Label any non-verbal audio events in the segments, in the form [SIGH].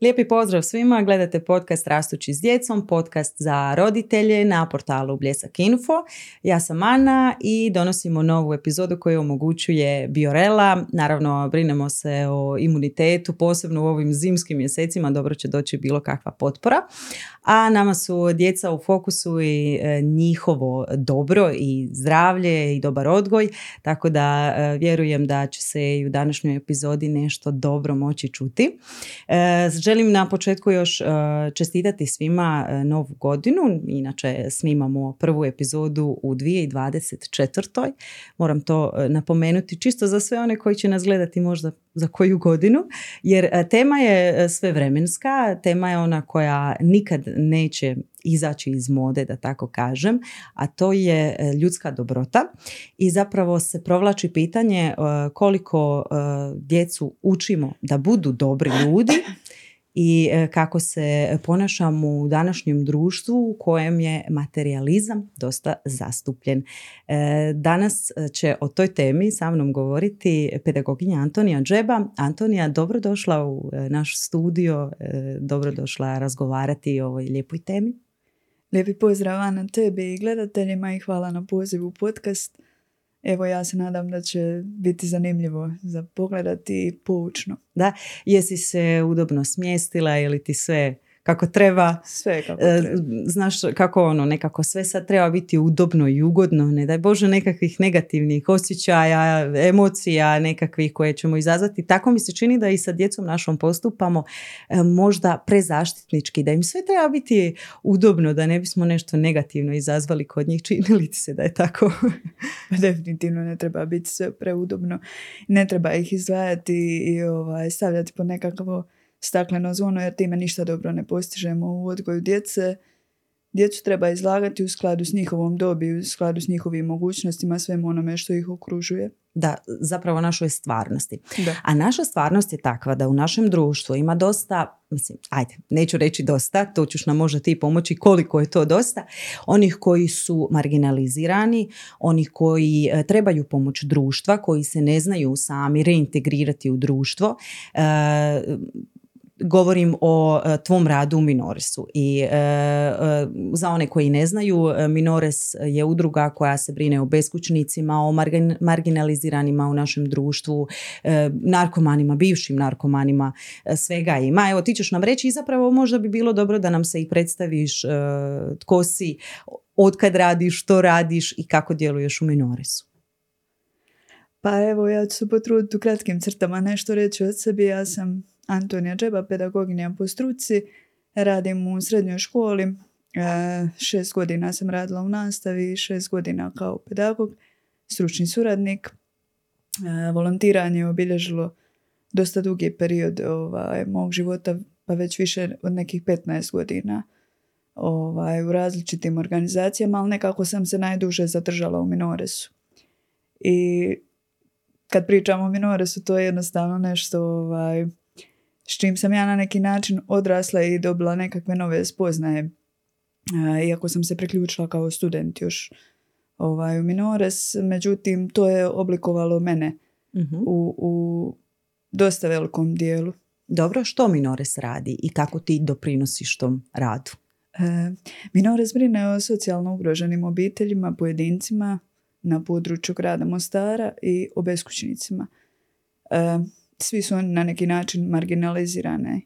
Lijepi pozdrav svima, gledate podcast Rastući s djecom, podcast za roditelje na portalu Bljesak Info. Ja sam Ana i donosimo novu epizodu koju omogućuje Biorela. Naravno, brinemo se o imunitetu, posebno u ovim zimskim mjesecima, dobro će doći bilo kakva potpora. A nama su djeca u fokusu i e, njihovo dobro i zdravlje i dobar odgoj, tako da e, vjerujem da će se i u današnjoj epizodi nešto dobro moći čuti. E, Želim na početku još uh, čestitati svima uh, novu godinu. Inače snimamo prvu epizodu u 2024. Moram to uh, napomenuti čisto za sve one koji će nas gledati možda za koju godinu. Jer tema je svevremenska, tema je ona koja nikad neće izaći iz mode, da tako kažem, a to je ljudska dobrota i zapravo se provlači pitanje koliko djecu učimo da budu dobri ljudi [LAUGHS] i e, kako se ponašamo u današnjem društvu u kojem je materializam dosta zastupljen. E, danas će o toj temi sa mnom govoriti pedagoginja Antonija Džeba. Antonija, dobrodošla u e, naš studio, dobrodošla razgovarati o ovoj lijepoj temi. Lijepi pozdrav na tebi i gledateljima i hvala na pozivu u podcast. Evo ja se nadam da će biti zanimljivo za pogledati poučno. Da, jesi se udobno smjestila ili ti sve kako treba. Sve kako e, treba. Znaš kako ono, nekako sve sad treba biti udobno i ugodno, ne daj Bože nekakvih negativnih osjećaja, emocija nekakvih koje ćemo izazvati. Tako mi se čini da i sa djecom našom postupamo e, možda prezaštitnički, da im sve treba biti udobno, da ne bismo nešto negativno izazvali kod njih. Čini li ti se da je tako? Pa definitivno ne treba biti sve preudobno. Ne treba ih izdvajati i ovaj, stavljati po nekakvo stakleno zvono jer time ništa dobro ne postižemo u odgoju djece. Djecu treba izlagati u skladu s njihovom dobi, u skladu s njihovim mogućnostima, svemu onome što ih okružuje. Da, zapravo našoj stvarnosti. Da. A naša stvarnost je takva da u našem društvu ima dosta, mislim, ajde, neću reći dosta, to ćeš nam možda ti pomoći koliko je to dosta, onih koji su marginalizirani, onih koji e, trebaju pomoć društva, koji se ne znaju sami reintegrirati u društvo, e, govorim o e, tvom radu u Minoresu i e, e, za one koji ne znaju Minores je udruga koja se brine o beskućnicima, o marginaliziranima u našem društvu, narkomanima, bivšim narkomanima, svega ima. Evo ti ćeš nam reći i zapravo možda bi bilo dobro da nam se i predstaviš tko si, kad radiš, što radiš i kako djeluješ u Minoresu. Pa evo ja ću se potruditi u kratkim crtama nešto reći od sebi. Ja sam Antonija Džeba, pedagoginja po struci. Radim u srednjoj školi. E, šest godina sam radila u nastavi, šest godina kao pedagog, stručni suradnik. E, volontiranje je obilježilo dosta dugi period ovaj, mog života, pa već više od nekih 15 godina ovaj, u različitim organizacijama, ali nekako sam se najduže zadržala u Minoresu. I kad pričamo o Minoresu, to je jednostavno nešto ovaj, s čim sam ja na neki način odrasla i dobila nekakve nove spoznaje. Iako sam se priključila kao student još ovaj, u Minores, međutim to je oblikovalo mene mhm. u, u dosta velikom dijelu. Dobro, što Minores radi i kako ti doprinosiš tom radu? E, Minores brine o socijalno ugroženim obiteljima, pojedincima na području grada Mostara i o beskućnicima. E, svi su na neki način marginalizirane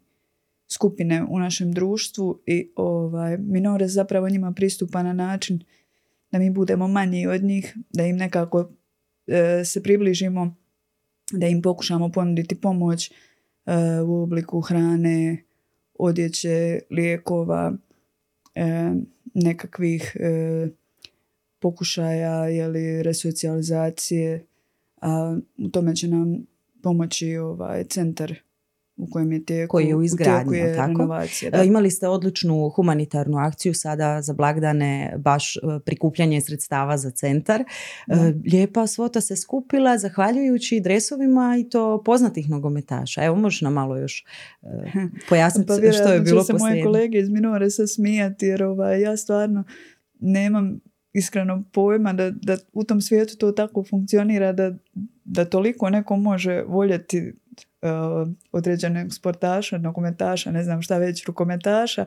skupine u našem društvu i ovaj, minore zapravo njima pristupa na način da mi budemo manji od njih, da im nekako e, se približimo, da im pokušamo ponuditi pomoć e, u obliku hrane, odjeće, lijekova, e, nekakvih pokušaja jeli, resocijalizacije. A u tome će nam pomoći ovaj centar u kojem je tijeku, koji je u izgradnji, je tako? E, imali ste odličnu humanitarnu akciju sada za blagdane, baš e, prikupljanje sredstava za centar. E, lijepa svota se skupila zahvaljujući dresovima i to poznatih nogometaša. Evo možeš nam malo još [LAUGHS] pojasniti pa, što je bilo se moje kolege iz Minore se smijati jer ovaj, ja stvarno nemam iskreno pojma da, da u tom svijetu to tako funkcionira da, da toliko neko može voljeti određenog sportaša, nogometaša, ne znam šta već, rukometaša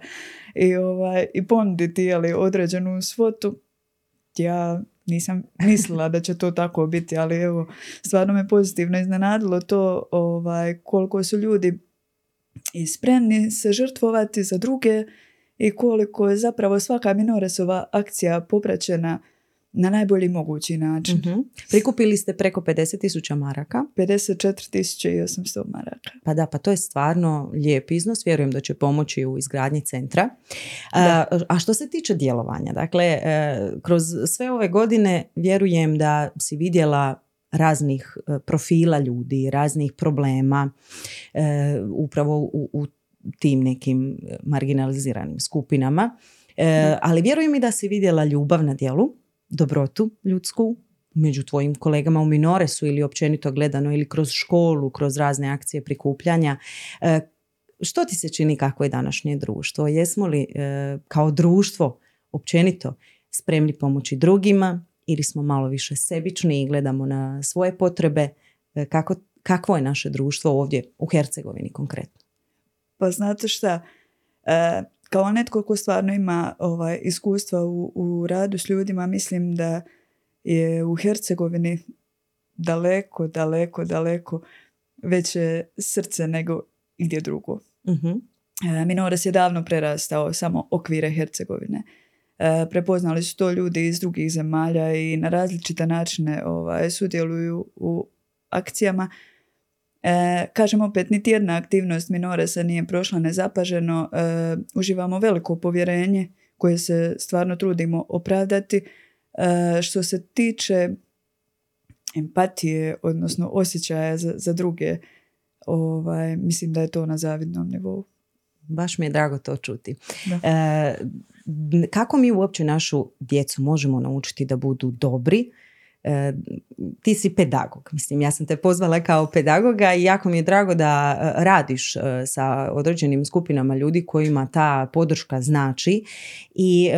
i, ovaj, i ponuditi ali, određenu svotu. Ja nisam mislila da će to tako biti, ali evo, stvarno me pozitivno iznenadilo to ovaj, koliko su ljudi i spremni se žrtvovati za druge i koliko je zapravo svaka minoresova akcija popraćena na najbolji mogući način. Mhm. Prikupili ste preko 50 tisuća maraka. 54.800 maraka. Pa da, pa to je stvarno lijep iznos. Vjerujem da će pomoći u izgradnji centra. A, a što se tiče djelovanja, dakle, e, kroz sve ove godine vjerujem da si vidjela raznih e, profila ljudi, raznih problema e, upravo u, u tim nekim marginaliziranim skupinama. ali vjerujem i da si vidjela ljubav na djelu dobrotu ljudsku među tvojim kolegama u Minoresu ili općenito gledano ili kroz školu, kroz razne akcije prikupljanja. E, što ti se čini kako je današnje društvo? Jesmo li e, kao društvo općenito spremni pomoći drugima ili smo malo više sebični i gledamo na svoje potrebe? E, kako, kakvo je naše društvo ovdje u Hercegovini konkretno? Pa znate šta, kao netko ko stvarno ima ovaj, iskustva u, u radu s ljudima, mislim da je u Hercegovini daleko, daleko, daleko veće srce nego gdje drugo. uh Minores je davno prerastao samo okvire Hercegovine. E, prepoznali su to ljudi iz drugih zemalja i na različite načine ovaj, sudjeluju u akcijama E, kažem opet, niti jedna aktivnost Minoresa nije prošla nezapaženo. E, uživamo veliko povjerenje koje se stvarno trudimo opravdati. E, što se tiče empatije, odnosno osjećaja za, za druge, ovaj, mislim da je to na zavidnom nivou. Baš mi je drago to čuti. E, kako mi uopće našu djecu možemo naučiti da budu dobri, E, ti si pedagog. Mislim, ja sam te pozvala kao pedagoga i jako mi je drago da e, radiš e, sa određenim skupinama ljudi kojima ta podrška znači i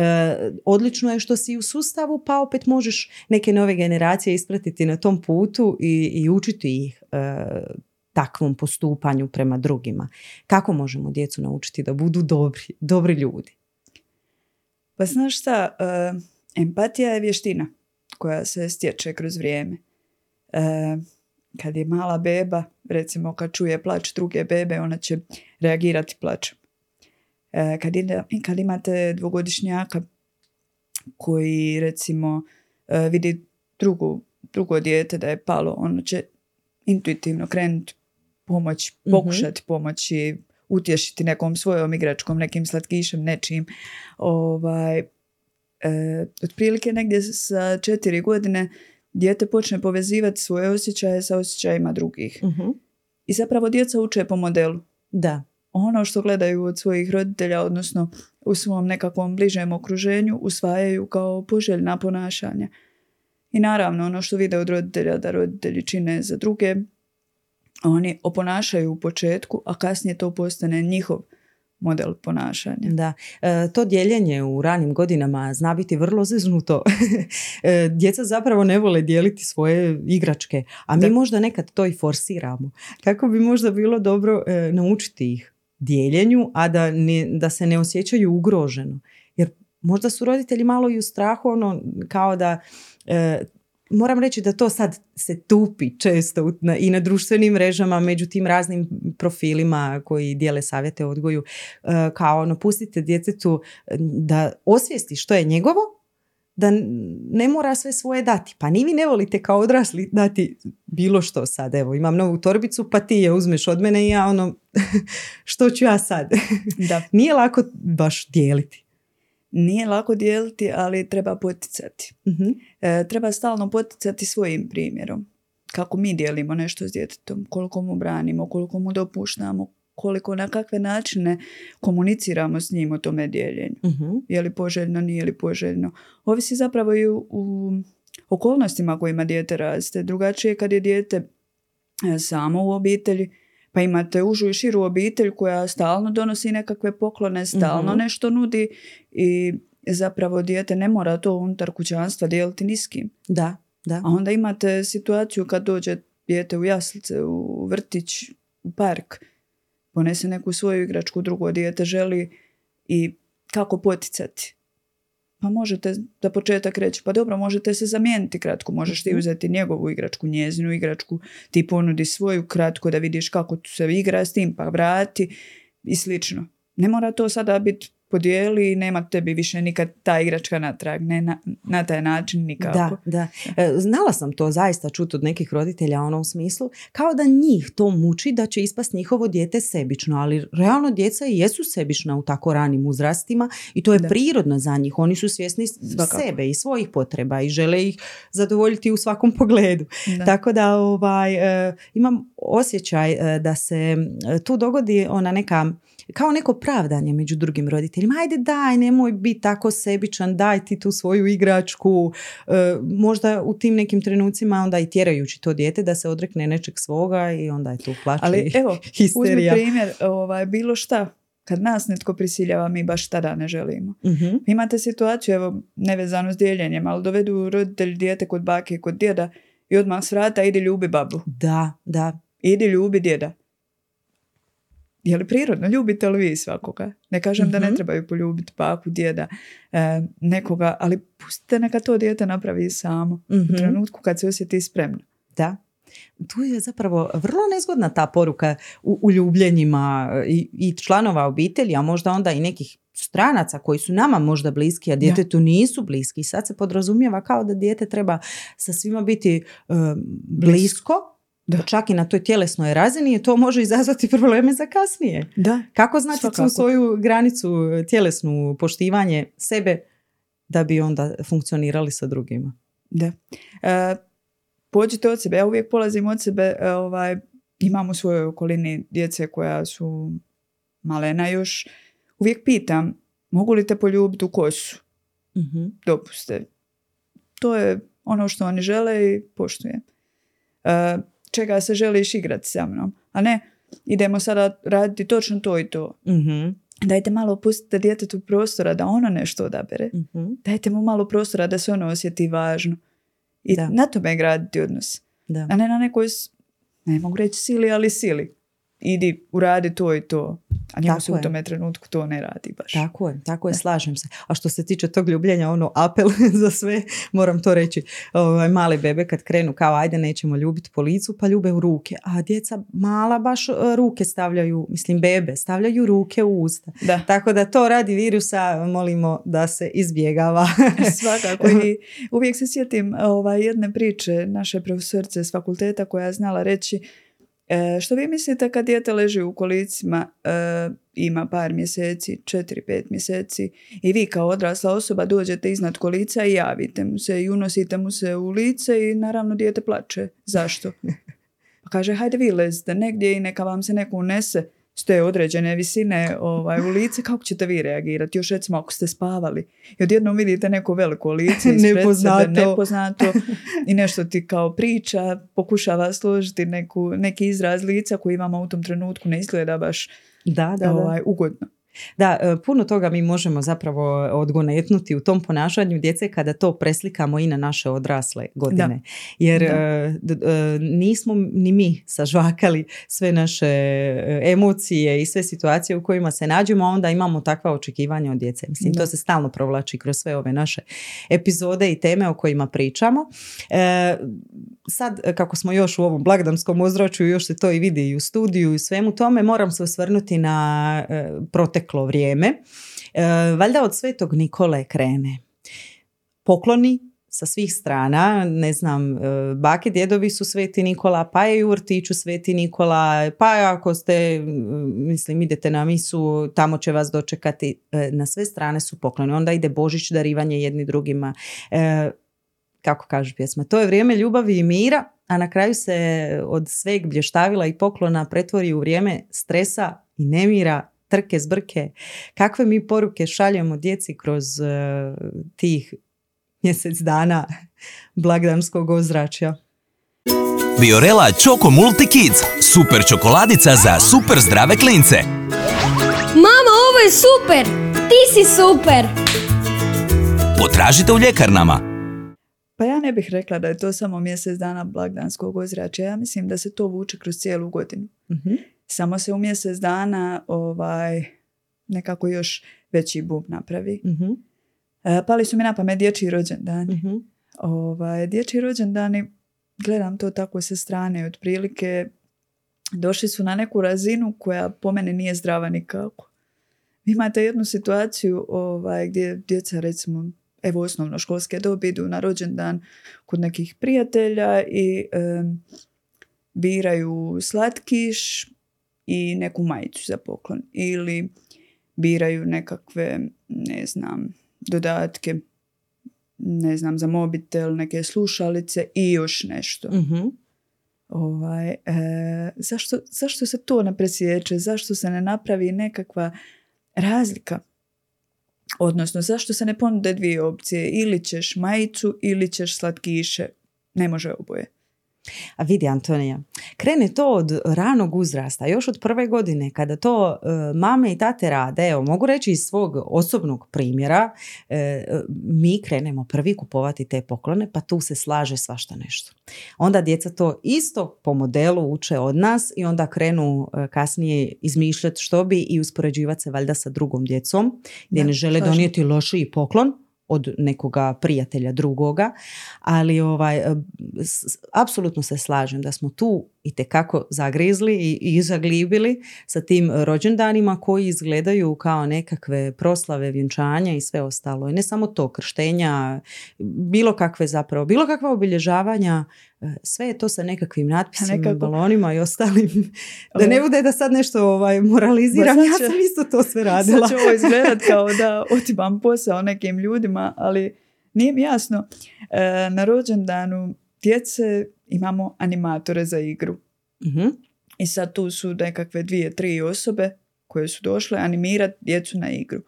odlično je što si u sustavu pa opet možeš neke nove generacije ispratiti na tom putu i, i učiti ih takvom postupanju prema drugima. Kako možemo djecu naučiti da budu dobri, dobri ljudi? Pa znaš šta, empatija je vještina koja se stječe kroz vrijeme. E, kad je mala beba, recimo kad čuje plać druge bebe, ona će reagirati plaćom. E, kad, kad imate dvogodišnjaka koji recimo e, vidi drugu, drugo dijete da je palo, ono će intuitivno krenuti pomoć, mhm. pokušati pomoći, utješiti nekom svojom igračkom, nekim slatkišem, nečim. Ovaj, e, otprilike negdje sa četiri godine dijete počne povezivati svoje osjećaje sa osjećajima drugih. uh I zapravo djeca uče po modelu. Da. Ono što gledaju od svojih roditelja, odnosno u svom nekakvom bližem okruženju, usvajaju kao poželjna ponašanja. I naravno ono što vide od roditelja da roditelji čine za druge, oni oponašaju u početku, a kasnije to postane njihov model ponašanja. Da, e, to dijeljenje u ranim godinama zna biti vrlo zeznuto. [LAUGHS] E, djeca zapravo ne vole dijeliti svoje igračke, a mi možda nekad to i forsiramo. Kako bi možda bilo dobro e, naučiti ih dijeljenju, a da, ne, da se ne osjećaju ugroženo. Jer možda su roditelji malo i u strahu, ono, kao da moram reći da to sad se tupi često i na društvenim mrežama među tim raznim profilima koji dijele savjete o odgoju e, kao ono pustite djetetu da osvijesti što je njegovo da ne mora sve svoje dati. Pa ni vi ne volite kao odrasli dati bilo što sad. Evo, imam novu torbicu, pa ti je uzmeš od mene i ja ono, [LAUGHS] što ću ja sad? Da. [LAUGHS] Nije lako baš dijeliti. Nije lako dijeliti, ali treba poticati. uh treba stalno poticati svojim primjerom. Kako mi dijelimo nešto s djetetom, koliko mu branimo, koliko mu dopuštamo, koliko na kakve načine komuniciramo s njim o tome dijeljenju. uh Je li poželjno, nije li poželjno. Ovisi zapravo i u, u okolnostima kojima dijete raste. Drugačije kad je dijete e, samo u obitelji, pa imate užu i širu obitelj koja stalno donosi nekakve poklone, stalno mhm. nešto nudi i zapravo dijete ne mora to unutar kućanstva dijeliti ni s kim. Da, da. A onda imate situaciju kad dođe dijete u jaslice, u vrtić, u park, ponese neku svoju igračku, drugo dijete želi i kako poticati. Pa možete za početak reći, pa dobro, možete se zamijeniti kratko, možeš ti Mhm. uzeti njegovu igračku, njezinu igračku, ti ponudi svoju kratko da vidiš kako se igra s tim, pa vrati i slično. Ne mora to sada biti podijeli i nema tebi više nikad ta igračka natrag, ne na, na taj način nikako. Da, da. E, Znala sam to zaista čuti od nekih roditelja ono u smislu kao da njih to muči da će ispast njihovo dijete sebično, ali realno djeca jesu sebična u tako ranim uzrastima i to je Da. prirodno za njih. Oni su svjesni Svakako. sebe i svojih potreba i žele ih zadovoljiti u svakom pogledu. Da. Tako da ovaj, e, imam osjećaj e, da se tu dogodi ona neka kao neko pravdanje među drugim roditeljima. Ajde daj, nemoj biti tako sebičan, daj ti tu svoju igračku. E, možda u tim nekim trenucima onda i tjerajući to dijete da se odrekne nečeg svoga i onda je tu plaće Ali evo, [LAUGHS] uzmi histerija. primjer, ovaj, bilo šta, kad nas netko prisiljava, mi baš tada ne želimo. Mhm, Vi Imate situaciju, evo, nevezano s dijeljenjem, ali dovedu roditelji dijete kod bake i kod djeda i odmah s vrata idi ljubi babu, Da, da. idi ljubi djeda. Je li prirodno? Ljubite li vi svakoga? Ne kažem da ne Mhm. trebaju poljubiti baku, djeda, e, nekoga, ali pustite neka to dijete napravi samo. Mhm. U trenutku kad se osjeti spremno. Da. Tu je zapravo vrlo nezgodna ta poruka u, u ljubljenjima i, i članova obitelji, a možda onda i nekih stranaca koji su nama možda bliski, a djetetu nisu bliski. Sad se podrazumijeva kao da dijete treba sa svima biti um, blisko, Da. čak i na toj tjelesnoj razini, to može izazvati probleme za kasnije. Da. Kako znati tu svoju granicu tjelesnu, poštivanje sebe, da bi onda funkcionirali sa drugima? Da. E, pođite od sebe. Ja uvijek polazim od sebe. e, ovaj, imam u svojoj okolini djece koja su malena još. Uvijek pitam, mogu li te poljubiti u kosu? Mhm. Dopuste. To je ono što oni žele i poštujem. E, čega se želiš igrati sa mnom? A ne, idemo sada raditi točno to i to. Mhm. Dajte malo pustite djetetu prostora da ono nešto odabere. Mhm. Dajte mu malo prostora da se ono osjeti važno. I Da. na tome graditi odnos. Da. A ne na nekoj, ne mogu reći sili, ali sili. Idi, uradi to i to. A njemu Tako se u tome trenutku to ne radi baš. Tako je, tako je, slažem se. A što se tiče tog ljubljenja, ono apel [LAUGHS] za sve, moram to reći, ovaj, male bebe kad krenu kao ajde nećemo ljubiti po licu, pa ljube u ruke. A djeca mala baš e, ruke stavljaju, mislim bebe, stavljaju ruke u usta. Da, Tako da to radi virusa molimo da se izbjegava. [LAUGHS] svakako. I uvijek se sjetim ovaj, jedne priče naše profesorice s fakulteta koja je znala reći e, što vi mislite kad dijete leži u kolicima e, ima par mjeseci, 4-5 mjeseci i vi kao odrasla osoba dođete iznad kolica i javite mu se i unosite mu se u lice i naravno dijete plače. Zašto? [LAUGHS] Pa kaže, hajde vi lezite negdje i neka vam se neko unese s te određene visine ovaj, u lice, kako ćete vi reagirati? Još recimo ako ste spavali i odjednom vidite neko veliko lice Nepoznato. sebe, nepoznato i nešto ti kao priča, pokušava složiti neku, neki izraz lica koji vama u tom trenutku ne izgleda baš da, da, da. ovaj, ugodno. Da, e, puno toga mi možemo zapravo odgonetnuti u tom ponašanju djece kada to preslikamo i na naše odrasle godine. Jer Da. e, d- e, nismo ni mi sažvakali sve naše e, emocije i sve situacije u kojima se nađemo, a onda imamo takva očekivanja od djece. Mislim, Da. to se stalno provlači kroz sve ove naše epizode i teme o kojima pričamo. E, sad, e, kako smo još u ovom blagdanskom ozračju, još se to i vidi i u studiju i svemu tome, moram se osvrnuti na e, proteklo vrijeme. E, valjda od Svetog Nikole krene. Pokloni sa svih strana, ne znam, e, bake, djedovi su Sveti Nikola, pa je u vrtiću Sveti Nikola, pa ako ste, mislim, idete na misu, tamo će vas dočekati, E, na sve strane su pokloni. Onda ide Božić, darivanje jedni drugima. Kako kaže pjesma, to je vrijeme ljubavi i mira, a na kraju se od sveg blještavila i poklona pretvori u vrijeme stresa i nemira, trke, zbrke. Kakve mi poruke šaljemo djeci kroz e, tih mjesec dana blagdanskog ozračja? Biorela Choco Multi Kids. Super čokoladica za super zdrave klince. Mama, ovo je super! Ti si super! Potražite u ljekarnama. Pa ja ne bih rekla da je to samo mjesec dana blagdanskog ozračja. Ja mislim da se to vuče kroz cijelu godinu. Mhm. Samo se u mjesec dana ovaj, nekako još veći bum napravi. Mhm, E, pali su mi na pamet dječji rođendani. mhm. Ovaj, dječji rođendani, gledam to tako sa strane, otprilike došli su na neku razinu koja po mene nije zdrava nikako. Vi imate jednu situaciju ovaj, gdje djeca recimo evo osnovnoškolske dobi idu na rođendan kod nekih prijatelja i em, biraju slatkiš i neku majicu za poklon ili biraju nekakve ne znam dodatke ne znam za mobitel neke slušalice i još nešto Mhm. ovaj, e, zašto, zašto se to ne presječe? Zašto se ne napravi nekakva razlika? Odnosno, zašto se ne ponude dvije opcije? Ili ćeš majicu ili ćeš slatkiše. Ne može oboje. A vidi Antonija, krene to od ranog uzrasta, još od prve godine kada to e, mame i tate rade, evo mogu reći iz svog osobnog primjera, e, mi krenemo prvi kupovati te poklone pa tu se slaže svašta nešto. Onda djeca to isto po modelu uče od nas i onda krenu e, kasnije izmišljati što bi i uspoređivati se valjda sa drugom djecom gdje Da, ne žele donijeti lošiji poklon od nekoga prijatelja drugoga, ali ovaj, apsolutno se slažem da smo tu i tekako zagrizli i, i zaglibili sa tim rođendanima koji izgledaju kao nekakve proslave, vjenčanja i sve ostalo. I ne samo to, krštenja, bilo kakve zapravo, bilo kakva obilježavanja, e, sve je to sa nekakvim natpisima, nekako- balonima i ostalim. Da ne bude da sad nešto ovaj, moraliziram, Ma ja će- sam isto to sve radila. Sad će ovo izgledat kao da otimam posao nekim ljudima, ali nije mi jasno. E, na rođendanu djece imamo animatore za igru. Mhm. I sad tu su nekakve dvije, tri osobe koje su došle animirati djecu na igru.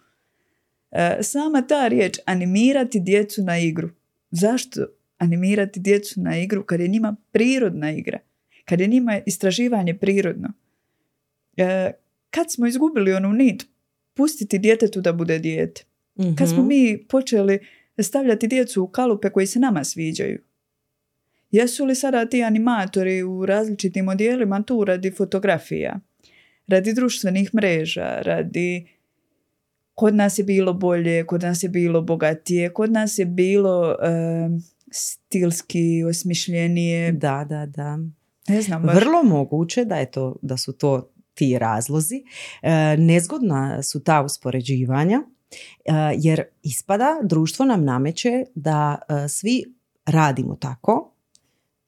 E, sama ta riječ animirati djecu na igru. Zašto animirati djecu na igru kad je njima prirodna igra? Kad je njima istraživanje prirodno? E, kad smo izgubili onu nit pustiti djetetu da bude dijete? Kad smo Mhm. mi počeli stavljati djecu u kalupe koji se nama sviđaju? Jesu li sada ti animatori u različitim odijelima tu radi fotografija, radi društvenih mreža, radi kod nas je bilo bolje, kod nas je bilo bogatije, kod nas je bilo em, stilski osmišljenije, Da, da, da. ne znam baš. Vrlo moguće da, je to, da su to ti razlozi. E, nezgodna su ta uspoređivanja e, jer ispada društvo nam nameće da e, svi radimo tako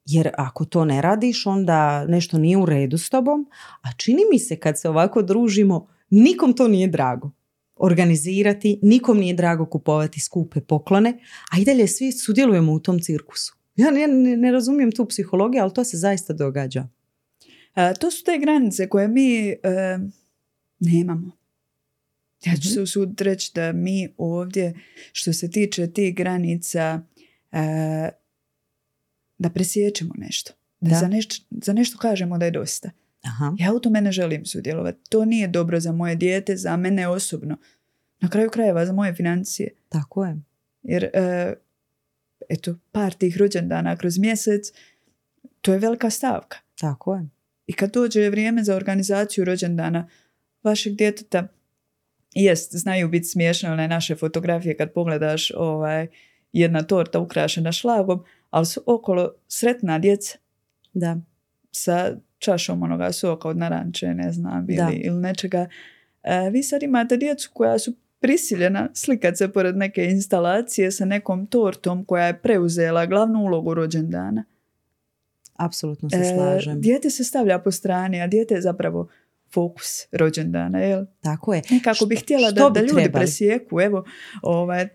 jer ako to ne radiš onda nešto nije u redu s tobom, a čini mi se kad se ovako družimo nikom to nije drago organizirati, nikom nije drago kupovati skupe poklone, a i dalje svi sudjelujemo u tom cirkusu. Ja ne, ne, ne razumijem tu psihologiju, ali to se zaista događa. A, to su te granice koje mi e, nemamo. Ja ću Mhm. se reći da mi ovdje, što se tiče tih granica, e, da presjećemo nešto. Da, Da. Za, nešto, za nešto kažemo da je dosta. Aha. Ja u tome ne želim sudjelovati. To nije dobro za moje dijete, za mene osobno. Na kraju krajeva za moje financije. Tako je. Jer, e, eto, par tih rođendana kroz mjesec, to je velika stavka. Tako je. I kad dođe vrijeme za organizaciju rođendana vašeg djeteta, jest, znaju biti smiješne one naše fotografije kad pogledaš ovaj, jedna torta ukrašena šlagom, ali su okolo sretna djeca Da. sa čašom onoga soka od naranče, ne znam, Da. ili, ili nečega. E, vi sad imate djecu koja su prisiljena slikat se pored neke instalacije sa nekom tortom koja je preuzela glavnu ulogu rođendana. Apsolutno se E, slažem. dijete se stavlja po strani, a dijete je zapravo fokus rođendana, jel? Tako je. Nekako bih htjela što da, bi da ljudi trebali? presijeku, evo, ovaj,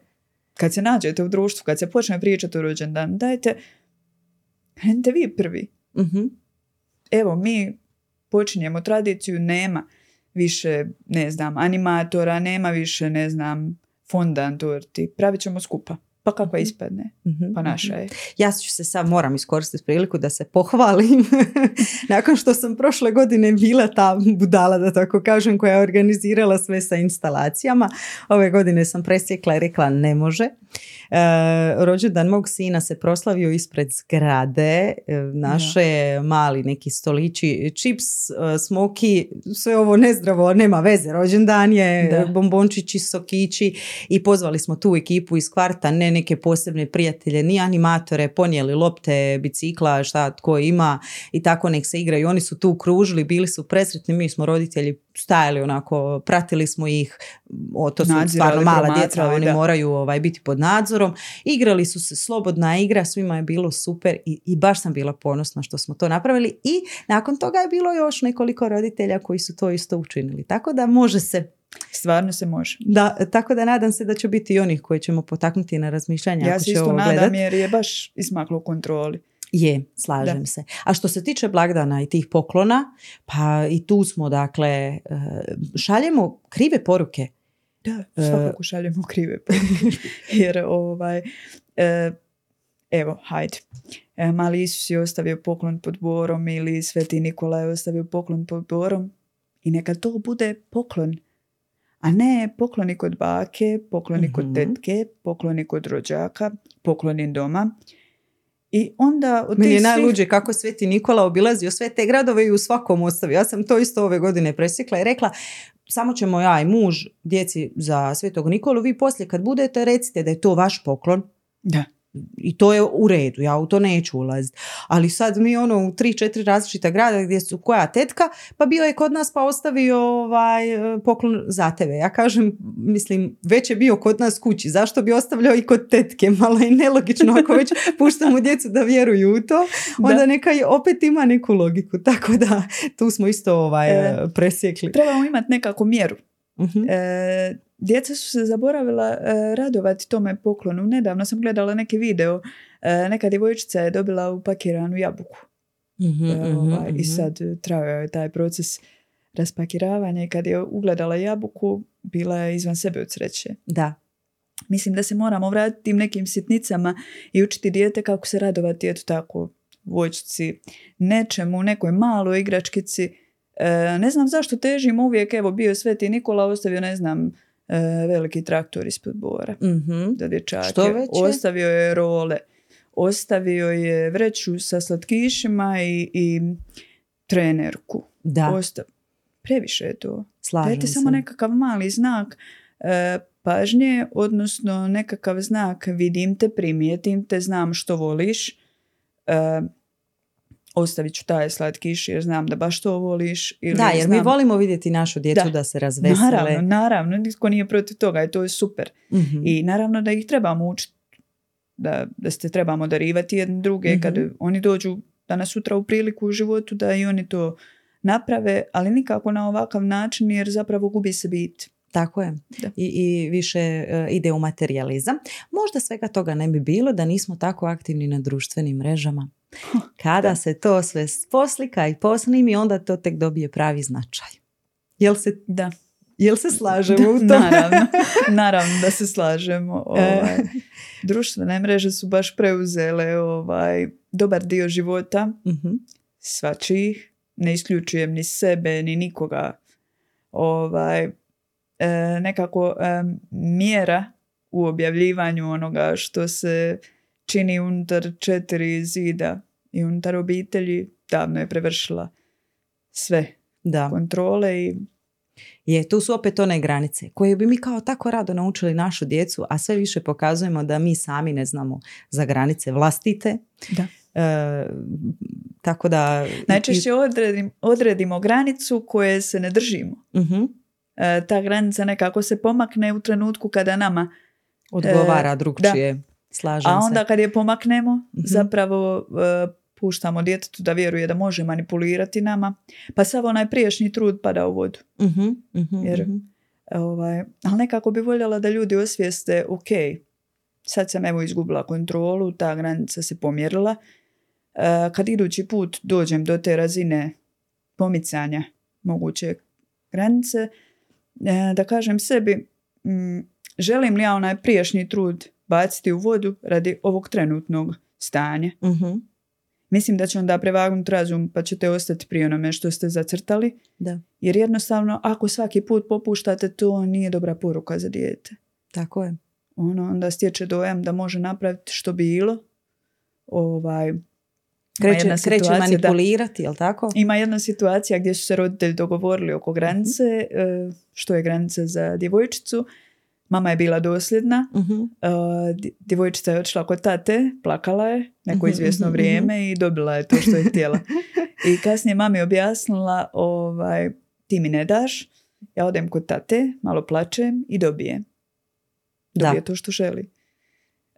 kad se nađete u društvu, kad se počne pričati o rođendanu, dajte, krenite vi prvi. Mhm. Evo, mi počinjemo tradiciju, nema više, ne znam, animatora, nema više, ne znam, fondan torti, pravit ćemo skupa. Pa kako ispadne? Mhm, Pa naša mhm. je. Ja ću se sad, moram iskoristiti priliku da se pohvalim. [LAUGHS] Nakon što sam prošle godine bila ta budala, da tako kažem, koja je organizirala sve sa instalacijama, ove godine sam presjekla i rekla ne može. E, rođendan mog sina se proslavio ispred zgrade, e, naše mali neki stolići, čips, e, smoki, sve ovo nezdravo, nema veze, rođendan je, Da. bombončići, sokići i pozvali smo tu ekipu iz kvarta, ne neke posebne prijatelje, ni animatore, ponijeli lopte, bicikla, šta tko ima i tako nek se igraju. Oni su tu kružili, bili su presretni, mi smo roditelji stajali onako, pratili smo ih, o, to su Nadzirali, stvarno mala djeca, oni da. moraju ovaj, biti pod nadzorom. Igrali su se slobodna igra, svima je bilo super i, i baš sam bila ponosna što smo to napravili i nakon toga je bilo još nekoliko roditelja koji su to isto učinili. Tako da može se, Stvarno se može. da, tako da nadam se da će biti i onih koji ćemo potaknuti na razmišljanje Ja se isto nadam gledat. jer je baš ismaklo u kontroli. Je, slažem se. A što se tiče blagdana i tih poklona, pa i tu smo, dakle, e, šaljemo krive poruke. Da, E, svakako šaljemo krive. [LAUGHS] Jer ovaj, e, evo, hajde. E, mali Isus je ostavio poklon pod borom ili Sveti Nikola je ostavio poklon pod borom i neka to bude poklon. A ne pokloni kod bake, pokloni kod Mhm. tetke, pokloni kod rođaka, pokloni doma. I onda od Meni je tih svih- najluđe kako Sveti Nikola obilazio sve te gradove i u svakom ostavio. Ja sam to isto ove godine presjekla i rekla samo ćemo ja i muž djeci za Svetog Nikolu, vi poslije kad budete recite da je to vaš poklon Da. I to je u redu, ja u to neću ulaziti. Ali sad mi ono u tri, četiri različita grada gdje su koja tetka, pa bio je kod nas pa ostavio ovaj poklon za tebe. Ja kažem, mislim, već je bio kod nas kući, zašto bi ostavljao i kod tetke? [LAUGHS] Malo je nelogično ako već puštamo djecu da vjeruju u to, onda Da. neka i opet ima neku logiku. Tako da tu smo isto ovaj, E, presjekli. Trebamo imati nekakvu mjeru. Mhm. E, djeca su se zaboravila e, radovati tome poklonu. Nedavno sam gledala neki video. E, neka djevojčica je dobila upakiranu jabuku. Mhm, ovaj, I sad trajao je taj proces raspakiravanja i kad je ugledala jabuku, bila je izvan sebe od sreće. Da. Mislim da se moramo vratiti tim nekim sitnicama i učiti dijete kako se radovati, eto tako, vojčici, nečemu, nekoj maloj igračkici. E, ne znam zašto težim uvijek, evo bio je Sveti Nikola, ostavio, ne znam, e, veliki traktor ispod bora Mhm. za dječake. Što već je? Ostavio je role, ostavio je vreću sa slatkišima i, i trenerku. Da, Osta- Previše je to. slažem Dajte samo nekakav mali znak e, pažnje, odnosno nekakav znak vidim te, primijetim te, znam što voliš. E, ostavit ću taj slatkiš jer znam da baš to voliš. Ili Da, jer mi znam- volimo vidjeti našu djecu da, Da. se razvesele. Naravno, naravno, nitko nije protiv toga i to je super. Mhm. I naravno da ih trebamo učiti, da, da se trebamo darivati jedni druge Mhm. kad oni dođu danas sutra u priliku u životu da i oni to naprave, ali nikako na ovakav način jer zapravo gubi se bit. Tako je. Da. I, I više e, ide u materializam. Možda svega toga ne bi bilo da nismo tako aktivni na društvenim mrežama. [LAUGHS] Kada da. se to sve poslika i posnimi, onda to tek dobije pravi značaj. Jel se, Da, jel se slažemo u [LAUGHS] to? naravno, [LAUGHS] naravno da se slažemo. E. Ovaj, društvene mreže su baš preuzele ovaj, dobar dio života, Mhm. svačijih, ne isključujem ni sebe, ni nikoga. Ovaj, e, nekako e, mjera u objavljivanju onoga što se čini unutar četiri zida i unutar obitelji davno je prevršila sve Da. kontrole i Je, tu su opet one granice koje bi mi kao tako rado naučili našu djecu, a sve više pokazujemo da mi sami ne znamo za granice vlastite. Da. E, tako da... najčešće odredim, odredimo granicu koje se ne držimo. Mhm. E, ta granica nekako se pomakne u trenutku kada nama Odgovara E, drugčije. Slažem A onda se. kad je pomaknemo, Mhm. zapravo e, puštamo djetetu da vjeruje da može manipulirati nama. Pa sav onaj prijašnji trud pada u vodu. Mhm, mhm, Jer- mhm. Ovaj, ali nekako bi voljela da ljudi osvijeste, ok, sad sam evo izgubila kontrolu, ta granica se pomjerila. E, kad idući put dođem do te razine pomicanja moguće granice, e, da kažem sebi, mm, želim li ja onaj prijašnji trud baciti u vodu radi ovog trenutnog stanja. Mhm. Mislim da će onda prevagnuti razum pa ćete ostati pri onome što ste zacrtali. Da, Jer jednostavno ako svaki put popuštate to nije dobra poruka za dijete. tako je. Ono onda stječe dojam da može napraviti što bilo. Ovaj, Kreće, kreće da- manipulirati, jel tako? Ima jedna situacija gdje su se roditelji dogovorili oko granice, e, što je granica za djevojčicu. Mama je bila dosljedna, dj- djevojčica je otišla kod tate, plakala je neko Mhm, izvjesno mhm, vrijeme i dobila je to što je htjela. I kasnije mami je objasnila, ovaj, ti mi ne daš, ja odem kod tate, malo plačem i dobijem. Da. Dobije to što želi.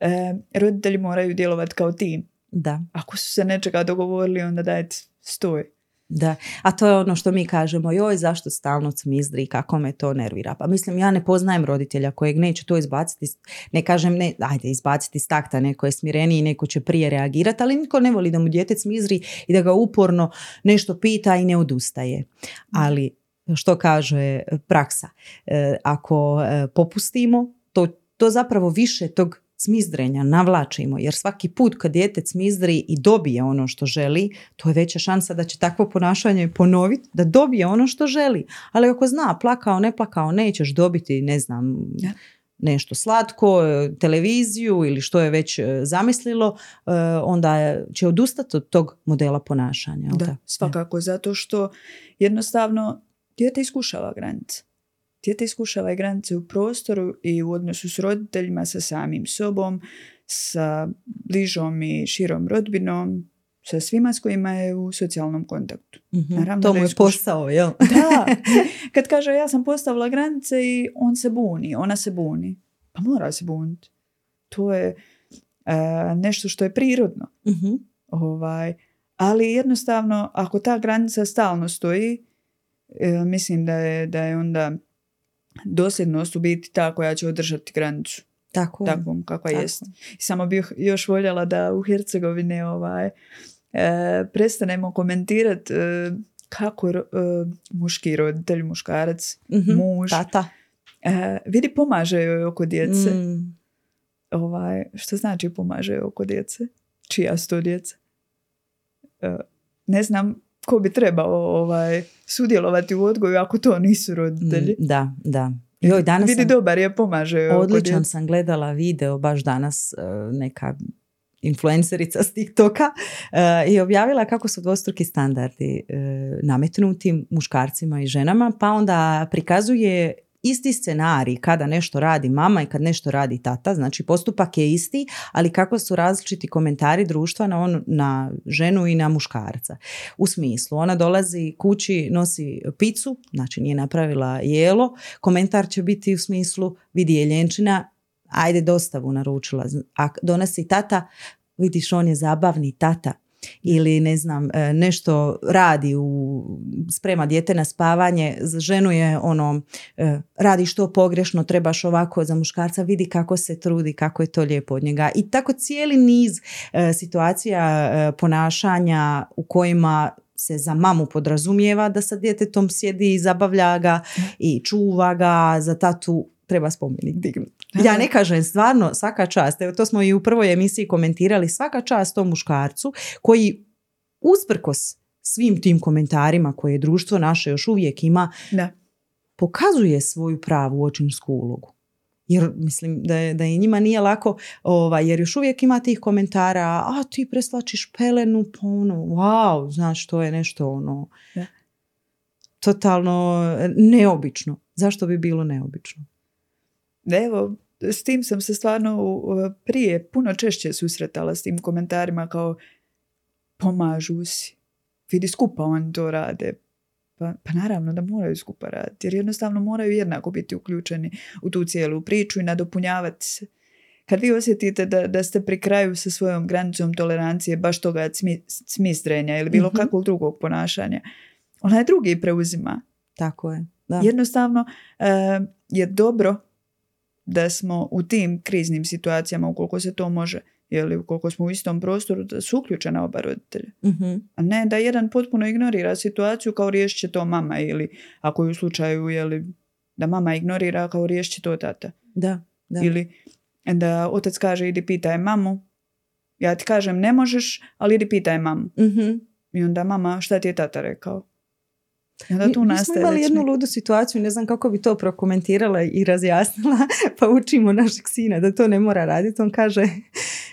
E, roditelji moraju djelovati kao tim. Da, Ako su se nečega dogovorili, onda dajte stoj. Da. A to je ono što mi kažemo, joj zašto stalno cmizdri, kako me to nervira. Pa mislim, ja ne poznajem roditelja kojeg neće to izbaciti, ne kažem, ne, ajde izbaciti iz takta, neko je smireniji, neko će prije reagirati, ali niko ne voli da mu dijete cmizri i da ga uporno nešto pita i ne odustaje. Ali što kaže praksa, e, ako e, popustimo, to, to zapravo više tog cmizdrenja navlačimo, jer svaki put kad dijete cmizdri i dobije ono što želi, to je veća šansa da će takvo ponašanje ponoviti, da dobije ono što želi. Ali ako zna, plakao, ne plakao, nećeš dobiti, ne znam, Da. nešto slatko, e, televiziju ili što je već e, zamislilo, e, onda će odustati od tog modela ponašanja. Da, tako? svakako, zato što jednostavno dijete iskušava granice. Dijete iskušava i granice u prostoru i u odnosu s roditeljima, sa samim sobom, sa bližom i širom rodbinom, sa svima s kojima je u socijalnom kontaktu. Mhm. Naravno To mu je iskuš- posao, jel? [LAUGHS] Da, kad kaže ja sam postavila granice i on se buni, ona se buni. Pa mora se buniti. To je e, nešto što je prirodno. Mhm. Ovaj, ali jednostavno, ako ta granica stalno stoji, e, mislim da je, da je onda dosljednost u biti ta koja će održati granicu Tako takvom kakva Tako. jest. I samo bih još voljela da u Hercegovini ovaj, e, prestanemo komentirati e, kako e, muški roditelj, muškarac, Mhm. muž, Tata. e, vidi pomaže joj oko djece. Mm. Ovaj, što znači pomaže joj oko djece? Čija su to djeca? E, ne znam ko bi trebao ovaj, sudjelovati u odgoju ako to nisu roditelji. Mm, Da, da. Joj, danas Vidi sam, dobar je, pomaže odličan sam gledala video baš danas e, neka influencerica s TikToka e, i objavila kako su dvostruki standardi e, nametnuti muškarcima i ženama, pa onda prikazuje isti scenarij kada nešto radi mama i kad nešto radi tata, znači postupak je isti, ali kako su različiti komentari društva na, on, na ženu i na muškarca. U smislu, ona dolazi kući, nosi picu, znači nije napravila jelo, komentar će biti u smislu vidi je ljenčina, ajde dostavu naručila. A donosi tata, vidiš on je zabavni tata. Ili ne znam, e, nešto radi u, sprema dijete na spavanje, za ženu je ono, e, radiš to pogrešno, trebaš ovako za muškarca, vidi kako se trudi, kako je to lijepo od njega. I tako cijeli niz e, situacija ponašanja u kojima se za mamu podrazumijeva da sa djetetom sjedi i zabavlja ga i čuva ga, za tatu treba spomenik dignuti. Ja ne kažem stvarno svaka čast, evo to smo i u prvoj emisiji komentirali, svaka čast tom muškarcu koji usprkos svim tim komentarima koje društvo naše još uvijek ima, Da. pokazuje svoju pravu očinsku ulogu. Jer mislim da je, da i njima nije lako, ovaj, jer još uvijek ima tih komentara, a ti preslačiš pelenu, pa ono, wow, znaš, to je nešto ono, Da. totalno neobično. Zašto bi bilo neobično? Evo, s tim sam se stvarno prije puno češće susretala s tim komentarima kao pomažu si. Vidi skupa oni to rade. Pa, pa naravno da moraju skupa raditi jer jednostavno moraju jednako biti uključeni u tu cijelu priču i nadopunjavati se. Kad vi osjetite da, da ste pri kraju sa svojom granicom tolerancije baš toga cmi, cmizdrenja ili bilo Mhm. kakvog drugog ponašanja, onaj drugi preuzima. Tako je. Da. Jednostavno e, je dobro da smo u tim kriznim situacijama, ukoliko se to može, ili ukoliko smo u istom prostoru, da su uključena oba roditelja. Mhm. A ne da jedan potpuno ignorira situaciju kao riješit će to mama ili ako je u slučaju jeli, da mama ignorira kao riješit će to tata. Da, da. Ili da otac kaže idi pitaj mamu, ja ti kažem ne možeš, ali idi pitaj mamu. Mhm. I onda mama, šta ti je tata rekao? I onda Mi, tu mi smo imali jednu ludu situaciju, ne znam kako bi to prokomentirala i razjasnila, [LAUGHS] pa učimo našeg sina da to ne mora raditi. On kaže,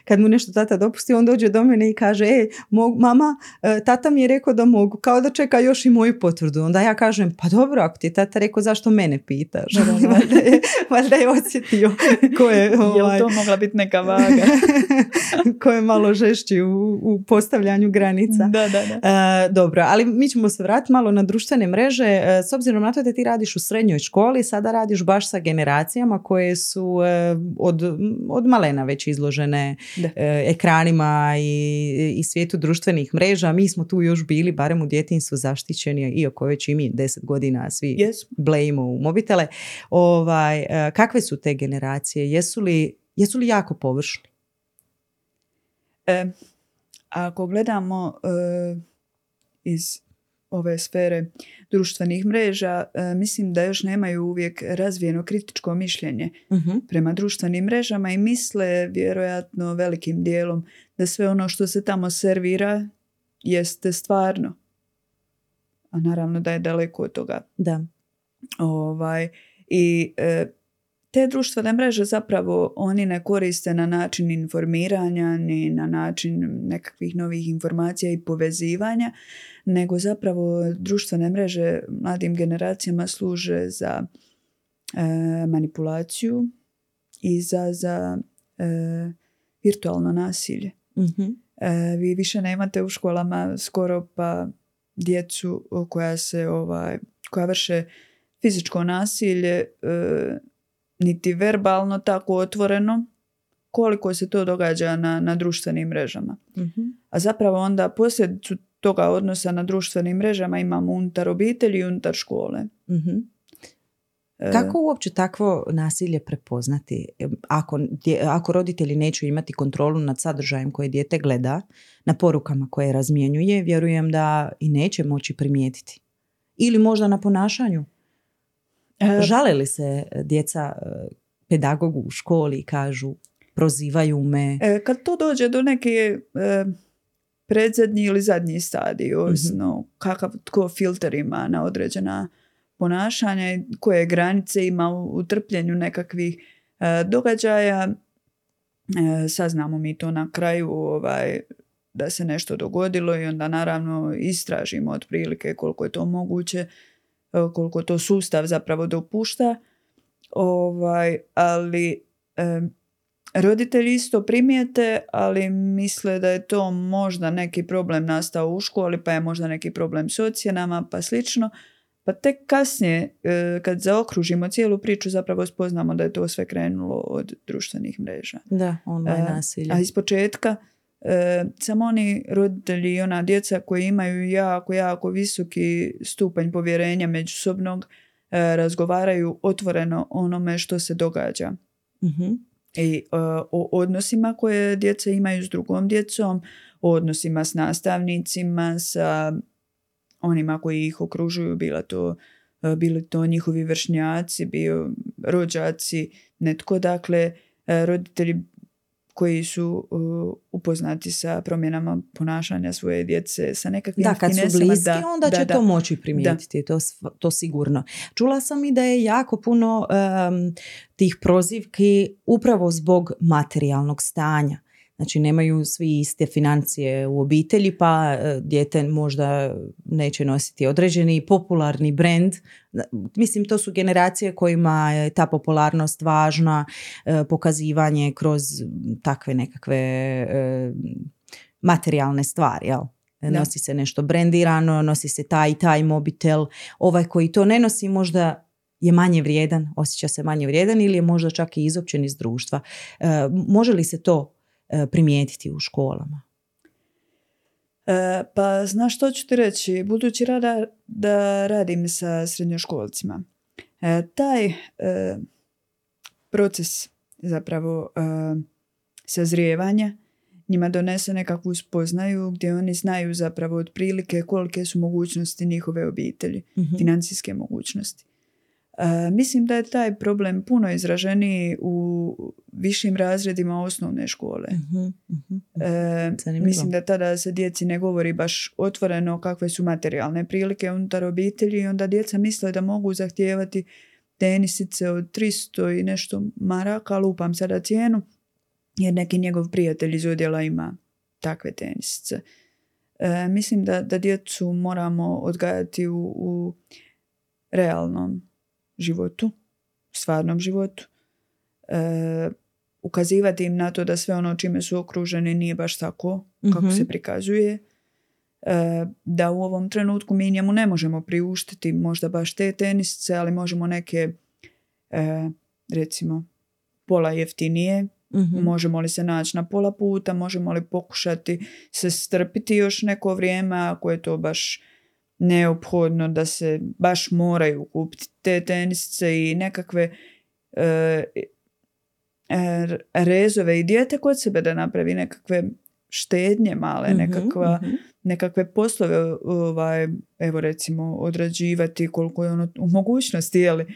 kad mu nešto tata dopusti, on dođe do mene i kaže, e, mog, mama, e, tata mi je rekao da mogu, kao da čeka još i moju potvrdu. Onda ja kažem, pa dobro, ako ti je tata rekao, zašto mene pitaš? Da, da, da. valjda, je, valjda je osjetio ko je, [LAUGHS] Je ovaj, li to mogla biti neka vaga? [LAUGHS] ko je malo žešći u, u postavljanju granica. da, da, da. E, dobro, ali mi ćemo se vratiti malo na društvene mreže. E, s obzirom na to da ti radiš u srednjoj školi, sada radiš baš sa generacijama koje su e, od, od malena već izložene Da. e, ekranima i, i svijetu društvenih mreža. Mi smo tu još bili, barem u djetinstvu, zaštićeni, iako već i mi deset godina svi Jesmo. blejimo u mobitele. Ovaj, e, kakve su te generacije? Jesu li, jesu li jako površni? E, ako gledamo e, iz ove sfere društvenih mreža, e, mislim da još nemaju uvijek razvijeno kritičko mišljenje Mhm. prema društvenim mrežama i misle vjerojatno velikim dijelom da sve ono što se tamo servira jeste stvarno. A naravno da je daleko od toga. Da. Ovaj, I e, te društvene mreže zapravo oni ne koriste na način informiranja ni na način nekakvih novih informacija i povezivanja, nego zapravo društvene mreže mladim generacijama služe za e, manipulaciju i za, za e, virtualno nasilje. Mhm. E, vi više nemate u školama skoro pa djecu koja se ovaj koja vrše fizičko nasilje e, niti verbalno tako otvoreno koliko se to događa na, na društvenim mrežama. Mhm. A zapravo onda posljedicu toga odnosa na društvenim mrežama imamo unutar obitelji i unutar škole. Mhm. E, Kako uopće takvo nasilje prepoznati? Ako, ako roditelji neće imati kontrolu nad sadržajem koje dijete gleda, na porukama koje razmjenjuje, vjerujem da i neće moći primijetiti. Ili možda na ponašanju. E, Žale li se e, djeca e, pedagogu u školi kažu prozivaju me? Kad to dođe do neke predzadnji ili zadnji stadij, ovisno kakav tko filter ima na određena ponašanja i koje granice ima u, trpljenju nekakvih e, događaja, e, saznamo mi to na kraju ovaj, da se nešto dogodilo i onda naravno istražimo otprilike koliko je to moguće, koliko to sustav zapravo dopušta. Ovaj, ali e, roditelji isto primijete, ali misle da je to možda neki problem nastao u školi, pa je možda neki problem s ocjenama, pa slično. Pa tek kasnije, e, kad zaokružimo cijelu priču, zapravo spoznamo da je to sve krenulo od društvenih mreža. Da, online E, nasilje. A iz početka e, samo oni roditelji i ona djeca koji imaju jako, jako visoki stupanj povjerenja međusobnog e, razgovaraju otvoreno onome što se događa Mhm. i e, o odnosima koje djeca imaju s drugom djecom, o odnosima s nastavnicima, sa onima koji ih okružuju, bila to, e, bili to njihovi vršnjaci, bio rođaci, netko, dakle, e, roditelji koji su e, upoznati sa promjenama ponašanja svoje djece, sa nekakvim Da, kad su bliski, da, onda da, će da. to moći primijetiti, to, to sigurno. Čula sam i da je jako puno em, tih prozivki upravo zbog materijalnog stanja. Znači nemaju svi iste financije u obitelji pa e, dijete možda neće nositi određeni popularni brend. Mislim to su generacije kojima je ta popularnost važna, e, pokazivanje kroz takve nekakve e, materijalne stvari, jel? Da. Nosi se nešto brendirano, nosi se taj i taj mobitel. Ovaj koji to ne nosi možda je manje vrijedan, osjeća se manje vrijedan ili je možda čak i izopćen iz društva. E, može li se to primijetiti u školama? E, pa znaš što ću ti reći, budući rada, da radim sa srednjoškolcima, e, taj e, proces zapravo e, sazrijevanja njima donese nekakvu spoznaju gdje oni znaju zapravo otprilike kolike su mogućnosti njihove obitelji, Mhm. financijske mogućnosti. E, mislim da je taj problem puno izraženiji u višim razredima osnovne škole. Mhm, mhm. E, mislim da tada se djeci ne govori baš otvoreno kakve su materijalne prilike unutar obitelji i onda djeca misle da mogu zahtijevati tenisice od 300 i nešto maraka, lupam sada cijenu, jer neki njegov prijatelj iz odjela ima takve tenisice. E, mislim da, da djecu moramo odgajati u, u realnom životu, stvarnom životu. E, ukazivati im na to da sve ono čime su okruženi nije baš tako kako Mhm. se prikazuje. E, da u ovom trenutku mi njemu ne možemo priuštiti možda baš te tenisce, ali možemo neke e, recimo pola jeftinije Mhm. Možemo li se naći na pola puta, možemo li pokušati se strpiti još neko vrijeme ako je to baš neophodno da se baš moraju kupiti te tenisice i nekakve e, e, rezove i dijete kod sebe da napravi nekakve štednje male, Mhm, nekakva, mhm. nekakve poslove ovaj, evo recimo odrađivati koliko je ono u mogućnosti, jeli,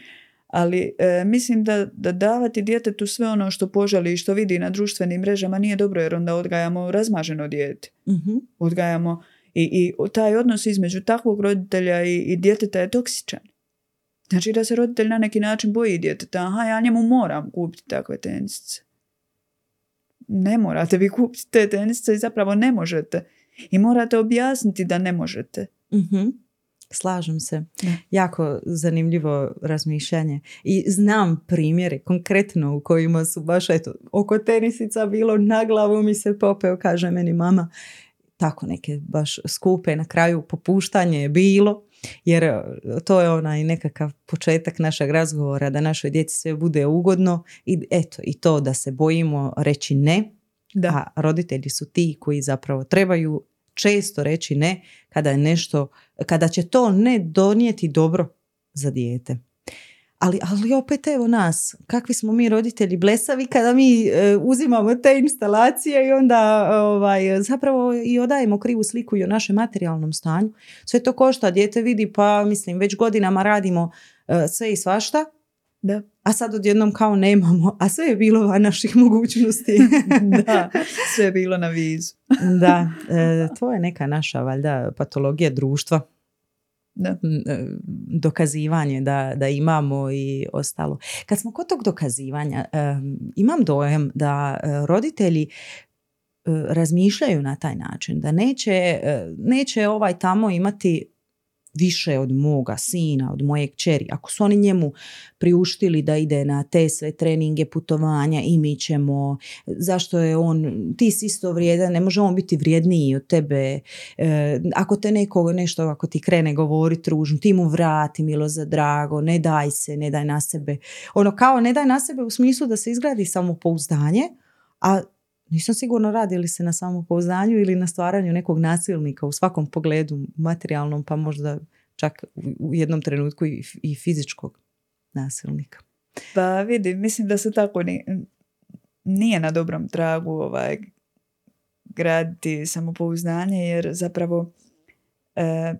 ali e, mislim da, da davati djetetu sve ono što poželi i što vidi na društvenim mrežama nije dobro jer onda odgajamo razmaženo dijete. Mhm. Odgajamo i, i taj odnos između takvog roditelja i, i djeteta je toksičan. Znači da se roditelj na neki način boji djeteta. Aha, ja njemu moram kupiti takve tenisice. Ne morate vi kupiti te tenisice i zapravo ne možete. I morate objasniti da ne možete. Mhm. Slažem se. Da. Jako zanimljivo razmišljanje. I znam primjere konkretno u kojima su baš eto, oko tenisica bilo na glavu mi se popeo, kaže meni mama. Tako neke baš skupe na kraju popuštanje je bilo. Jer e, to je onaj nekakav početak našeg razgovora da našoj djeci sve bude ugodno i eto i to da se bojimo reći ne Da. a roditelji su ti koji zapravo trebaju često reći ne kada je nešto, kada će to ne donijeti dobro za dijete. Ali, ali opet evo nas, kakvi smo mi roditelji blesavi kada mi e, uzimamo te instalacije i onda ovaj, zapravo i odajemo krivu sliku i o našem materijalnom stanju. Sve to košta, dijete vidi pa mislim već godinama radimo e, sve i svašta, Da. a sad odjednom kao nemamo, a sve je bilo van naših mogućnosti. [LAUGHS] da. [LAUGHS] Sve je bilo na vizu. da, e, to je neka naša valjda patologija društva. Da. m, e, dokazivanje da, da imamo i ostalo. Kad smo kod tog dokazivanja, imam dojam da e, roditelji e, razmišljaju na taj način, da neće, neće ovaj tamo imati više od moga sina, od moje kćeri. Ako su oni njemu priuštili da ide na te sve treninge, putovanja i mi ćemo, zašto je on, ti si isto vrijedan, ne može on biti vrijedniji od tebe, E, ako te neko nešto, ako ti krene govoriti ružno, ti mu vrati milo za drago, ne daj se, ne daj na sebe. Ono kao ne daj na sebe u smislu da se izgradi samopouzdanje, a nisam sigurna radi li se na samopouzdanju ili na stvaranju nekog nasilnika u svakom pogledu, materijalnom, pa možda čak u- jednom trenutku i, i fizičkog nasilnika. Pa vidi, mislim da se tako ni, nije na dobrom tragu ovaj, graditi samopouzdanje jer zapravo e,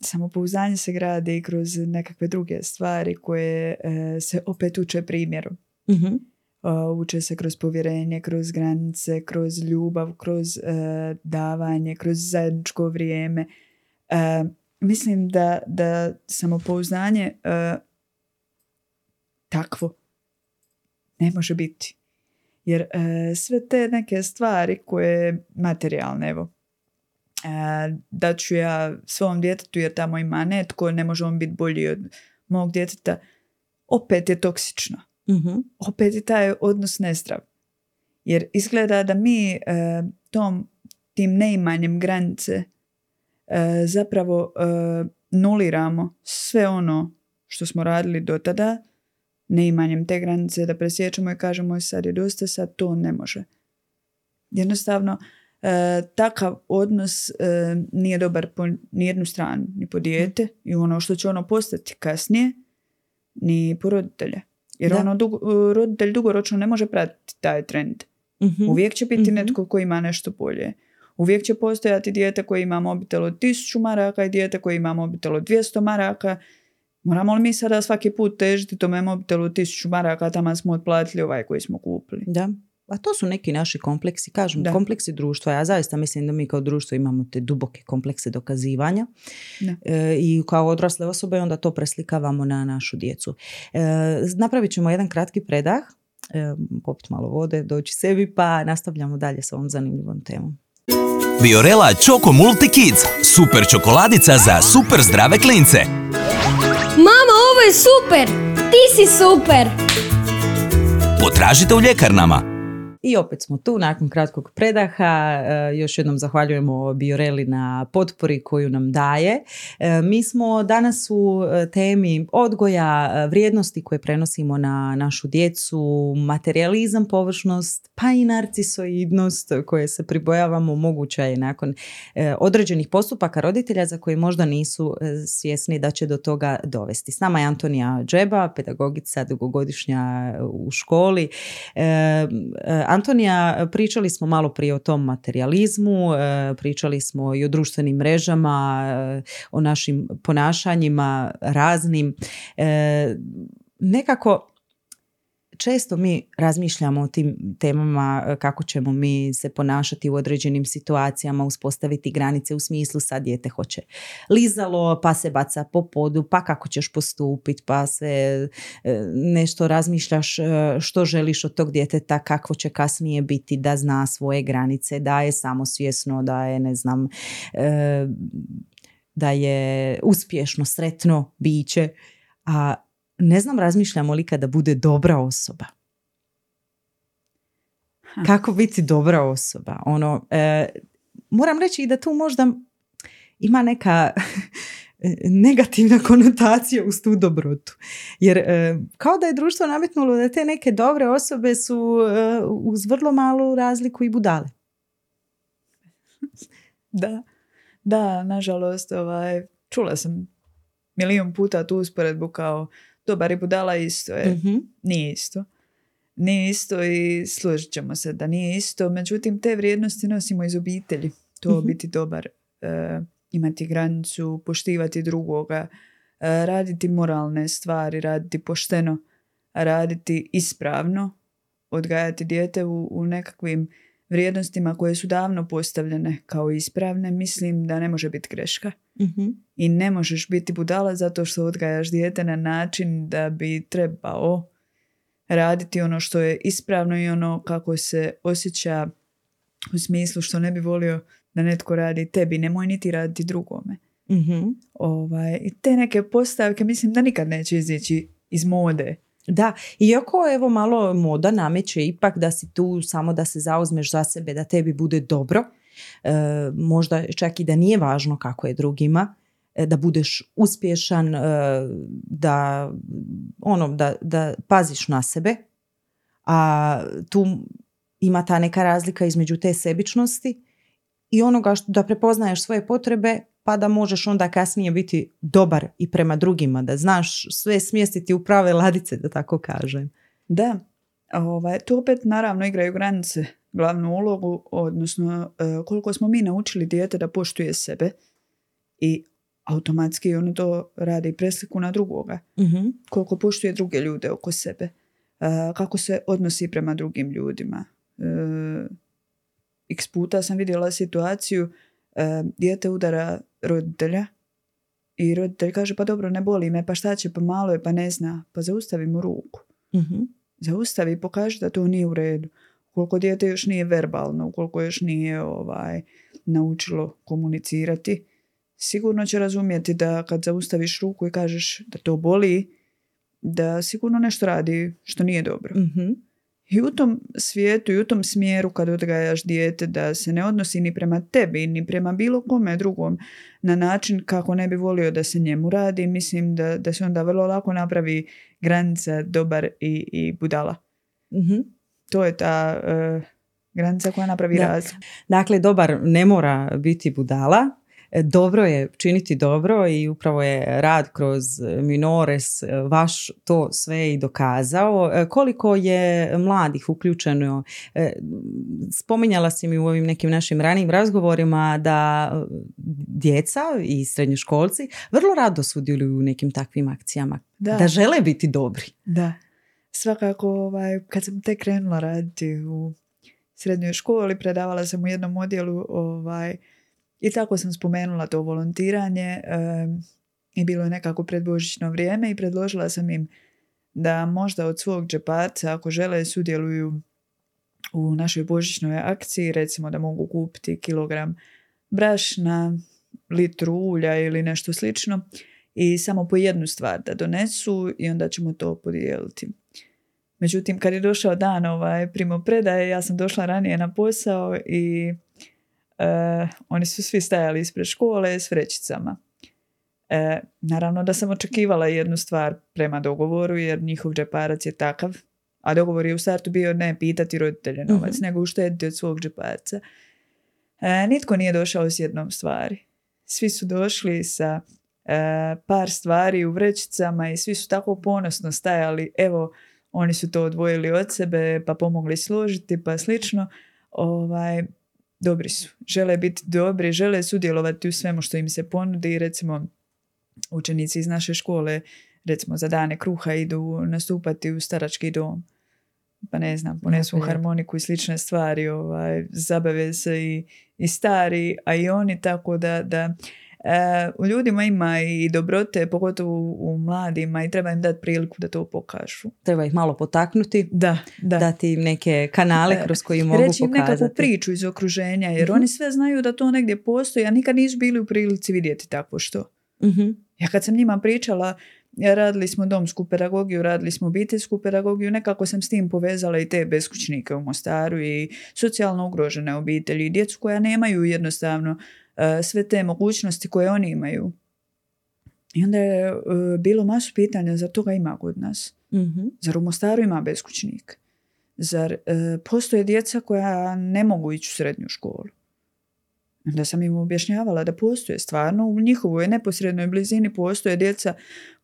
samopouzdanje se gradi kroz nekakve druge stvari koje e, se opet uče primjerom. Mhm. Uče se kroz povjerenje, kroz granice, kroz ljubav, kroz uh, davanje, kroz zajedničko vrijeme. Uh, mislim da, da samopouzdanje uh, takvo ne može biti. Jer sve te neke stvari koje materijalne, evo, da ću ja svom djetetu jer tamo ima netko, ne može on biti bolji od mog djeteta, opet je toksično Mhm. opet je taj odnos nezdrav. Jer izgleda da mi e, tom, tim neimanjem granice e, zapravo e, nuliramo sve ono što smo radili do tada, neimanjem te granice da presjećamo i kažemo sad je dosta, sad to ne može. Jednostavno, e, takav odnos e, nije dobar po nijednu stranu, ni po dijete i ono što će ono postati kasnije, ni po roditelje. Jer Da. ono dugo- roditelj dugoročno ne može pratiti taj trend. Mhm. Uvijek će biti Mhm. netko koji ima nešto bolje. Uvijek će postojati dijete koje ima mobitel od 1000 maraka i dijete koje ima mobitel od 200 maraka Moramo li mi sada svaki put težiti tome mobitelu tisuću maraka, tamo smo otplatili ovaj koji smo kupili. Da. A to su neki naši kompleksi, kažem, Da. kompleksi društva. Ja zaista mislim da mi kao društvo imamo te duboke komplekse dokazivanja Da. E, i kao odrasle osobe onda to preslikavamo na našu djecu. E, napravit ćemo jedan kratki predah, e, popit malo vode, doći sebi pa nastavljamo dalje s ovom zanimljivom temom. Biorela Choco Multi Kids. Super čokoladica za super zdrave klince. Mama, ovo je super! Ti si super! Potražite u ljekarnama. I opet smo tu nakon kratkog predaha. E, još jednom zahvaljujemo Bioreli na potpori koju nam daje. E, mi smo danas u e, temi odgoja, vrijednosti koje prenosimo na našu djecu, materializam, površnost, pa i narcisoidnost koje se pribojavamo moguća je nakon određenih postupaka roditelja za koji možda nisu svjesni da će do toga dovesti. S nama je Antonija Džeba, pedagogica dugogodišnja u školi. E, e, Antonija, pričali smo malo prije o tom materializmu, e, pričali smo i o društvenim mrežama, e, o našim ponašanjima raznim. Nekako često mi razmišljamo o tim temama e, kako ćemo mi se ponašati u određenim situacijama, uspostaviti granice u smislu sad dijete hoće lizalo, pa se baca po podu, pa kako ćeš postupiti, pa se e, nešto razmišljaš e, što želiš od tog djeteta, kakvo će kasnije biti, da zna svoje granice, da je samosvjesno, da je ne znam da je uspješno, sretno biće, a ne znam razmišljamo li kada bude dobra osoba. Kako biti dobra osoba? Ono, e, moram reći i da tu možda ima neka [LAUGHS] negativna konotacija uz tu dobrotu. Jer e, kao da je društvo nametnulo da te neke dobre osobe su e, uz vrlo malu razliku i budale. [LAUGHS] Da, da, nažalost, ovaj, čula sam milijun puta tu usporedbu kao dobar i budala isto je. Mhm. Nije isto. Nije isto i složit ćemo se da nije isto. Međutim, te vrijednosti nosimo iz obitelji. To Mhm. biti dobar, e, imati granicu, poštivati drugoga, e, raditi moralne stvari, raditi pošteno, raditi ispravno, odgajati dijete u, u nekakvim vrijednostima koje su davno postavljene kao ispravne, mislim da ne može biti greška Mhm. i ne možeš biti budala zato što odgajaš dijete na način da bi trebao raditi ono što je ispravno i ono kako se osjeća u smislu što ne bi volio da netko radi tebi, nemoj niti raditi drugome. Mhm. Ovaj, I te neke postavke mislim da nikad neće izići iz mode. Da, iako evo malo moda nameće ipak da si tu samo da se zauzmeš za sebe, da tebi bude dobro, e, možda čak i da nije važno kako je drugima, e, da budeš uspješan, e, da, ono, da, da paziš na sebe, a tu ima ta neka razlika između te sebičnosti i onoga što, da prepoznaješ svoje potrebe pa da možeš onda kasnije biti dobar i prema drugima, da znaš sve smjestiti u prave ladice, da tako kažem. Da, ovaj, tu opet naravno igraju granice glavnu ulogu, odnosno e, koliko smo mi naučili dijete da poštuje sebe i automatski ono to radi presliku na drugoga. Mhm. Koliko poštuje druge ljude oko sebe. e, kako se odnosi prema drugim ljudima. E, x puta sam vidjela situaciju dijete udara roditelja i roditelj kaže pa dobro ne boli me, pa šta će, pa malo je, pa ne zna, pa zaustavi mu ruku Mhm. zaustavi i pokaži da to nije u redu. Ukoliko dijete još nije verbalno, ukoliko još nije ovaj, naučilo komunicirati, sigurno će razumjeti da kad zaustaviš ruku i kažeš da to boli, da sigurno nešto radi što nije dobro. Mhm. I u tom svijetu i u tom smjeru kad odgajaš dijete da se ne odnosi ni prema tebi ni prema bilo kome drugom na način kako ne bi volio da se njemu radi, mislim da, da se onda vrlo lako napravi granica dobar i, i budala. Mhm. To je ta e, granica koja napravi Da. razliku. Dakle, dobar ne mora biti budala, Dobro je činiti dobro i upravo je rad kroz Minores e, vaš to sve i dokazao. E, Koliko je mladih uključeno? E, Spominjala si mi u ovim nekim našim ranijim razgovorima da e, djeca i srednjoškolci vrlo rado sudjeluju u nekim takvim akcijama. Da. Da žele biti dobri. Da, svakako ovaj, kad sam tek krenula raditi u srednjoj školi, predavala sam u jednom odjelu ovaj, i tako sam spomenula to volontiranje i bilo je nekako predbožićno vrijeme i predložila sam im da možda od svog džeparca ako žele sudjeluju u našoj božićnoj akciji, recimo da mogu kupiti kilogram brašna, litru ulja ili nešto slično i samo po jednu stvar da donesu i onda ćemo to podijeliti. Međutim, kad je došao dan ovaj, primopredaje, ja sam došla ranije na posao i e, oni su svi stajali ispred škole s vrećicama. E, naravno da sam očekivala jednu stvar prema dogovoru jer njihov džeparac je takav, a dogovor je u startu bio ne pitati roditelje novac, nego uštediti od svog džeparca. E, nitko nije došao s jednom stvari. Svi su došli sa e, par stvari u vrećicama i svi su tako ponosno stajali, evo, oni su to odvojili od sebe, pa pomogli složiti, pa slično. Ovaj, dobri su. Žele biti dobri, žele sudjelovati u svemu što im se ponudi. Recimo, učenici iz naše škole, recimo za dane kruha idu nastupati u starački dom. Pa ne znam, ponesu lijepo. harmoniku i slične stvari, ovaj, zabave se i, i stari, a i oni tako da, da u ljudima ima i dobrote, pogotovo u, mladima i treba im dati priliku da to pokažu. Treba ih malo potaknuti, Da, da. dati im neke kanale E, kroz koji mogu Reći im nekakvu pokazati. priču iz okruženja, jer Mhm. oni sve znaju da to negdje postoji, a nikad nisu bili u prilici vidjeti takvo što. Mhm. Ja kad sam njima pričala, ja radili smo domsku pedagogiju, radili smo obiteljsku pedagogiju, nekako sam s tim povezala i te beskućnike u Mostaru i socijalno ugrožene obitelji, i djecu koja nemaju jednostavno e, sve te mogućnosti koje oni imaju. I onda je e, bilo masu pitanja, zar toga ima kod nas? Mhm. Zar u Mostaru ima beskućnik? Zar e, postoje djeca koja ne mogu ići u srednju školu? Onda sam im objašnjavala da postoje stvarno u njihovoj neposrednoj blizini postoje djeca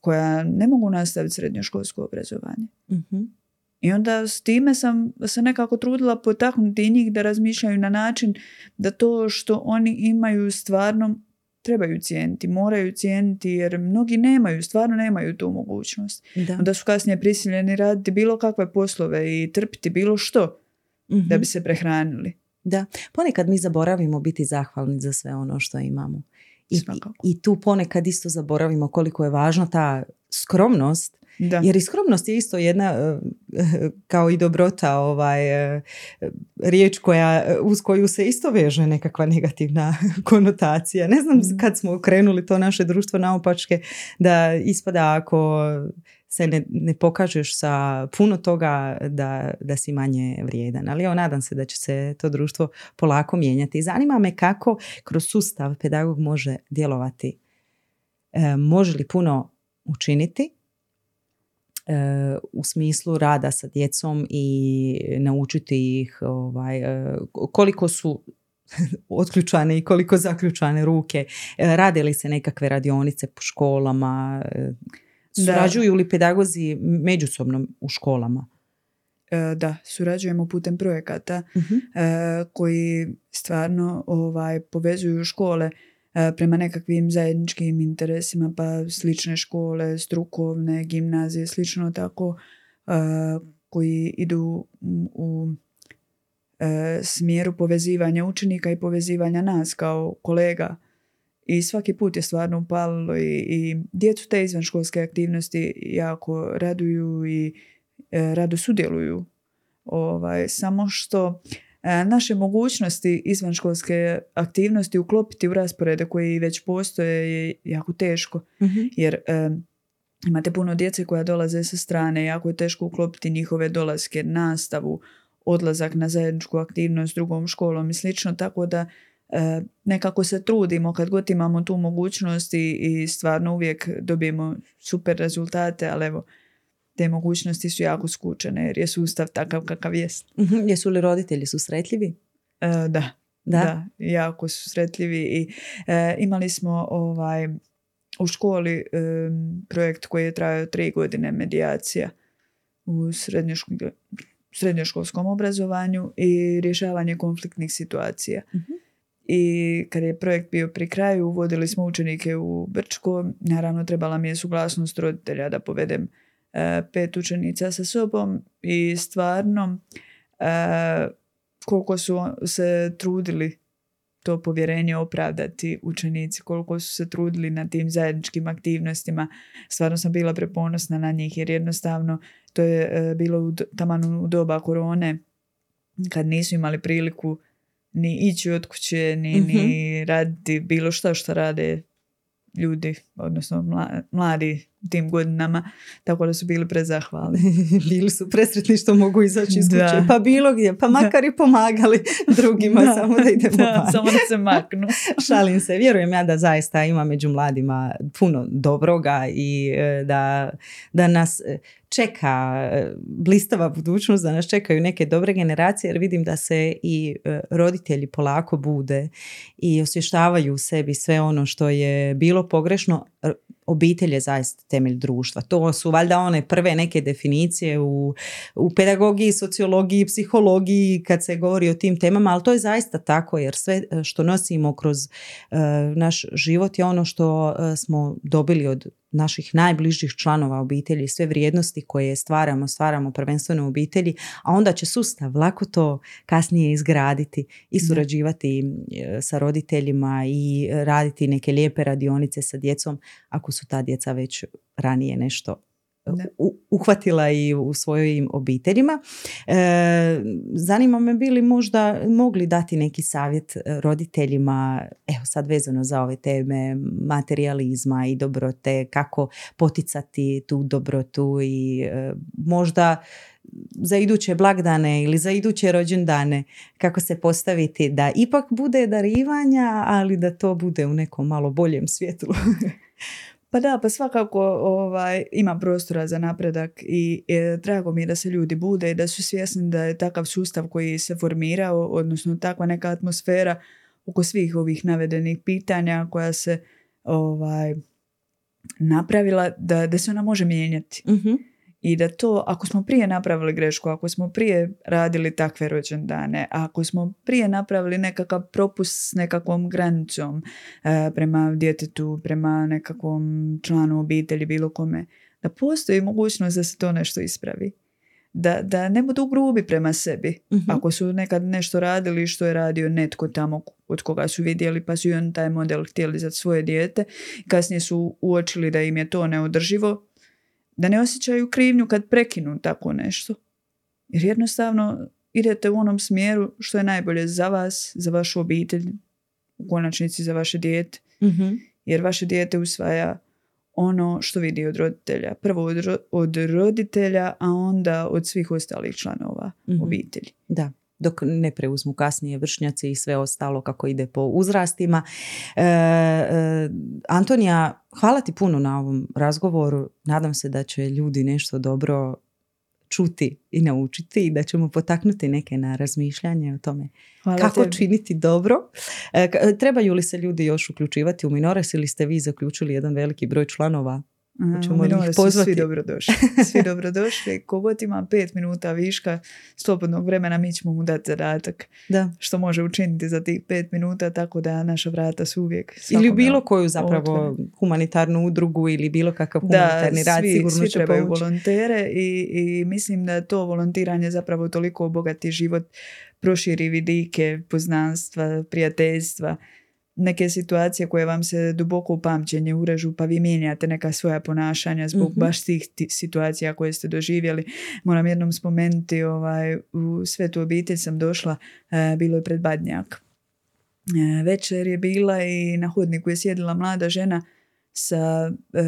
koja ne mogu nastaviti srednjoškolsko obrazovanje. Mhm. I onda s time sam se nekako trudila potaknuti i njih da razmišljaju na način da to što oni imaju stvarno trebaju cijeniti, moraju cijeniti jer mnogi nemaju, stvarno nemaju tu mogućnost. Da. Onda su kasnije prisiljeni raditi bilo kakve poslove i trpiti bilo što da Mhm. bi se prehranili. Da, ponekad mi zaboravimo biti zahvalni za sve ono što imamo. I. I tu ponekad isto zaboravimo koliko je važna ta skromnost, Da. jer i skromnost je isto jedna, eh, kao i dobrota, ovaj, eh, riječ koja, uz koju se isto veže nekakva negativna [LAUGHS] konotacija. Ne znam Mhm. kad smo krenuli to naše društvo naopačke, da ispada ako se ne, ne pokažeš sa puno toga da, da si manje vrijedan. Ali evo, nadam se da će se to društvo polako mijenjati. Zanima me kako kroz sustav pedagog može djelovati. E, može li puno učiniti e, u smislu rada sa djecom i naučiti ih ovaj, e, koliko su [LAUGHS] otključane i koliko zaključane ruke. E, Rade li se nekakve radionice po školama? E. Surađuju li pedagozi međusobno u školama? Da, surađujemo putem projekata e, koji stvarno ovaj, povezuju škole prema nekakvim zajedničkim interesima, pa slične škole, strukovne, gimnazije, slično tako, e, koji idu u- e, smjeru povezivanja učenika i povezivanja nas kao kolega. I svaki put je stvarno upalilo i, i djecu te izvanškolske aktivnosti jako raduju i e, rado sudjeluju. Ovaj, samo što e, naše mogućnosti izvanškolske aktivnosti uklopiti u rasporede koji već postoje je jako teško. Mhm. Jer e, imate puno djece koja dolaze sa strane, jako je teško uklopiti njihove dolaske, nastavu, odlazak na zajedničku aktivnost s drugom školom i slično, tako da e, nekako se trudimo kad god imamo tu mogućnost i, i stvarno uvijek dobijemo super rezultate, ali evo, te mogućnosti su jako skučene jer je sustav takav kakav jest. Mhm. Jesu li roditelji susretljivi? E, da, Da. jako su sretljivi i e, imali smo ovaj u školi e, projekt koji je trajao tri godine medijacija u srednjoško- srednjoškolskom obrazovanju i rješavanje konfliktnih situacija. Mhm. I kad je projekt bio pri kraju, uvodili smo učenike u Brčko. Naravno, trebala mi je suglasnost roditelja da povedem pet učenica sa sobom i stvarno e, koliko su se trudili to povjerenje opravdati učenici, koliko su se trudili na tim zajedničkim aktivnostima. Stvarno sam bila preponosna na njih jer jednostavno to je e, bilo u, taman u doba korone kad nisu imali priliku ni ići od kuće, ni, ni raditi bilo što što rade ljudi, odnosno mla- mladi tim godinama, tako da su bili prezahvalni. [LAUGHS] Bili su presretni što mogu izaći iz Da. kuće. Pa bilo gdje, pa makar i pomagali [LAUGHS] drugima, samo da idemo da, samo da se maknu. [LAUGHS] Šalim se, vjerujem ja da zaista ima među mladima puno dobroga i e, da, da nas čeka e, blistava budućnost, da nas čekaju neke dobre generacije jer vidim da se i e, roditelji polako bude i osvještavaju u sebi sve ono što je bilo pogrešno. Obitelj je zaista temelj društva. To su valjda one prve neke definicije u, u pedagogiji, sociologiji, psihologiji kad se govori o tim temama, ali to je zaista tako jer sve e, što nosimo kroz e, naš život je ono što e, smo dobili od naših najbližih članova obitelji, sve vrijednosti koje stvaramo, stvaramo prvenstveno u obitelji, a onda će sustav lako to kasnije izgraditi i surađivati e, sa roditeljima i raditi neke lijepe radionice sa djecom ako su ta djeca već ranije nešto uhvatila i u svojim obiteljima. E, zanima me bi li možda mogli dati neki savjet e, roditeljima, evo sad vezano za ove teme materializma i dobrote, kako poticati tu dobrotu i e, možda za iduće blagdane ili za iduće rođendane kako se postaviti da ipak bude darivanja, ali da to bude u nekom malo boljem svjetlu. [LAUGHS] Pa da, pa svakako ovaj, ima prostora za napredak i e, drago mi je da se ljudi bude i da su svjesni da je takav sustav koji se formirao, odnosno takva neka atmosfera oko svih ovih navedenih pitanja koja se ovaj, napravila, da, da se ona može mijenjati. Mhm. I da to, ako smo prije napravili grešku, ako smo prije radili takve rođendane, ako smo prije napravili nekakav propust s nekakvom granicom e, prema djetetu, prema nekakvom članu obitelji, bilo kome, da postoji mogućnost da se to nešto ispravi. Da, da ne budu grubi prema sebi. Mhm. Ako su nekad nešto radili što je radio netko tamo od koga su vidjeli pa su i on taj model htjeli za svoje dijete, kasnije su uočili da im je to neodrživo, da ne osjećaju krivnju kad prekinu tako nešto. Jer jednostavno idete u onom smjeru što je najbolje za vas, za vašu obitelj, u konačnici za vaše dijete. Mhm. Jer vaše dijete usvaja ono što vidi od roditelja. Prvo od, ro- od roditelja, a onda od svih ostalih članova Mhm. obitelji. Da, dok ne preuzmu kasnije vršnjaci i sve ostalo kako ide po uzrastima. E, e, Antonija, hvala ti puno na ovom razgovoru. Nadam se da će ljudi nešto dobro čuti i naučiti i da ćemo potaknuti neke na razmišljanje o tome Hvala kako tebi. činiti dobro. E, trebaju li se ljudi još uključivati u Minores ili ste vi zaključili jedan veliki broj članova? Hoćemo li ih su pozvati? [LAUGHS] Svi dobrodošli. Svi dobrodošli. Kogod ima pet minuta viška slobodnog vremena, mi ćemo mu dati zadatak Da. što može učiniti za tih pet minuta, tako da naša vrata su uvijek Ili bilo koju zapravo otvorena. humanitarnu udrugu ili bilo kakav Da, humanitarni rad svi, sigurno svi će trebaju pomoći. volontere i, i mislim da to volontiranje zapravo toliko obogati život, proširi vidike, poznanstva, prijateljstva, neke situacije koje vam se duboko u pamćenje urežu pa vi mijenjate neka svoja ponašanja zbog Mhm. baš tih ti- situacija koje ste doživjeli. Moram jednom spomenuti, ovaj, u svetu obitelj sam došla, e, bilo je pred Badnjak. E, večer je bila i na hodniku je sjedila mlada žena sa e,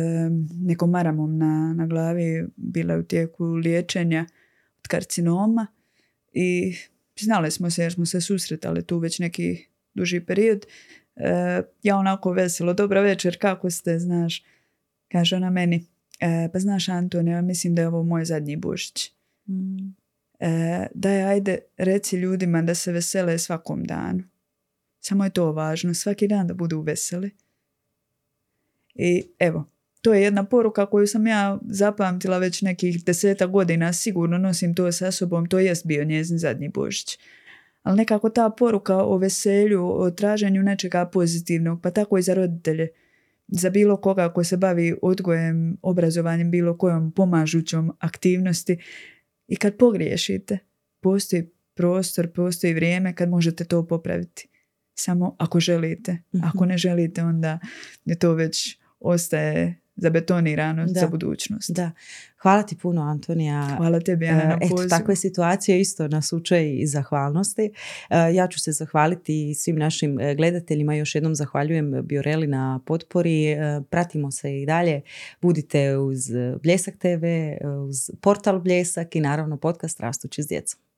nekom maramom na, na glavi, bila je u tijeku liječenja od karcinoma i znali smo se jer smo se susretali tu već neki duži period. E, ja onako veselo, dobra večer, kako ste, znaš? Kaže ona meni, e, pa znaš Antonija, mislim da je ovo moj zadnji Božić. Mm. E, daj, ajde, reci ljudima da se vesele svakom danu. Samo je to važno, svaki dan da budu veseli. I evo, to je jedna poruka koju sam ja zapamtila već nekih deseta godina, sigurno nosim to sa sobom, to jest bio njezin zadnji Božić. Ali nekako ta poruka o veselju, o traženju nečega pozitivnog, pa tako i za roditelje, za bilo koga ko se bavi odgojem, obrazovanjem, bilo kojom pomažućom aktivnosti. I kad pogriješite, postoji prostor, postoji vrijeme kad možete to popraviti. Samo ako želite. Mhm. Ako ne želite, onda je to već ostaje zabetonirano Da. za budućnost. Da. Hvala ti puno, Antonija. Hvala tebi, Ana, na E, Eto, takve situacije isto nas uče i zahvalnosti. E, Ja ću se zahvaliti svim našim e, gledateljima. Još jednom zahvaljujem Bioreli na potpori. Pratimo se i dalje. Budite uz Bljesak TV, uz portal Bljesak i naravno podcast Rastući s djecom.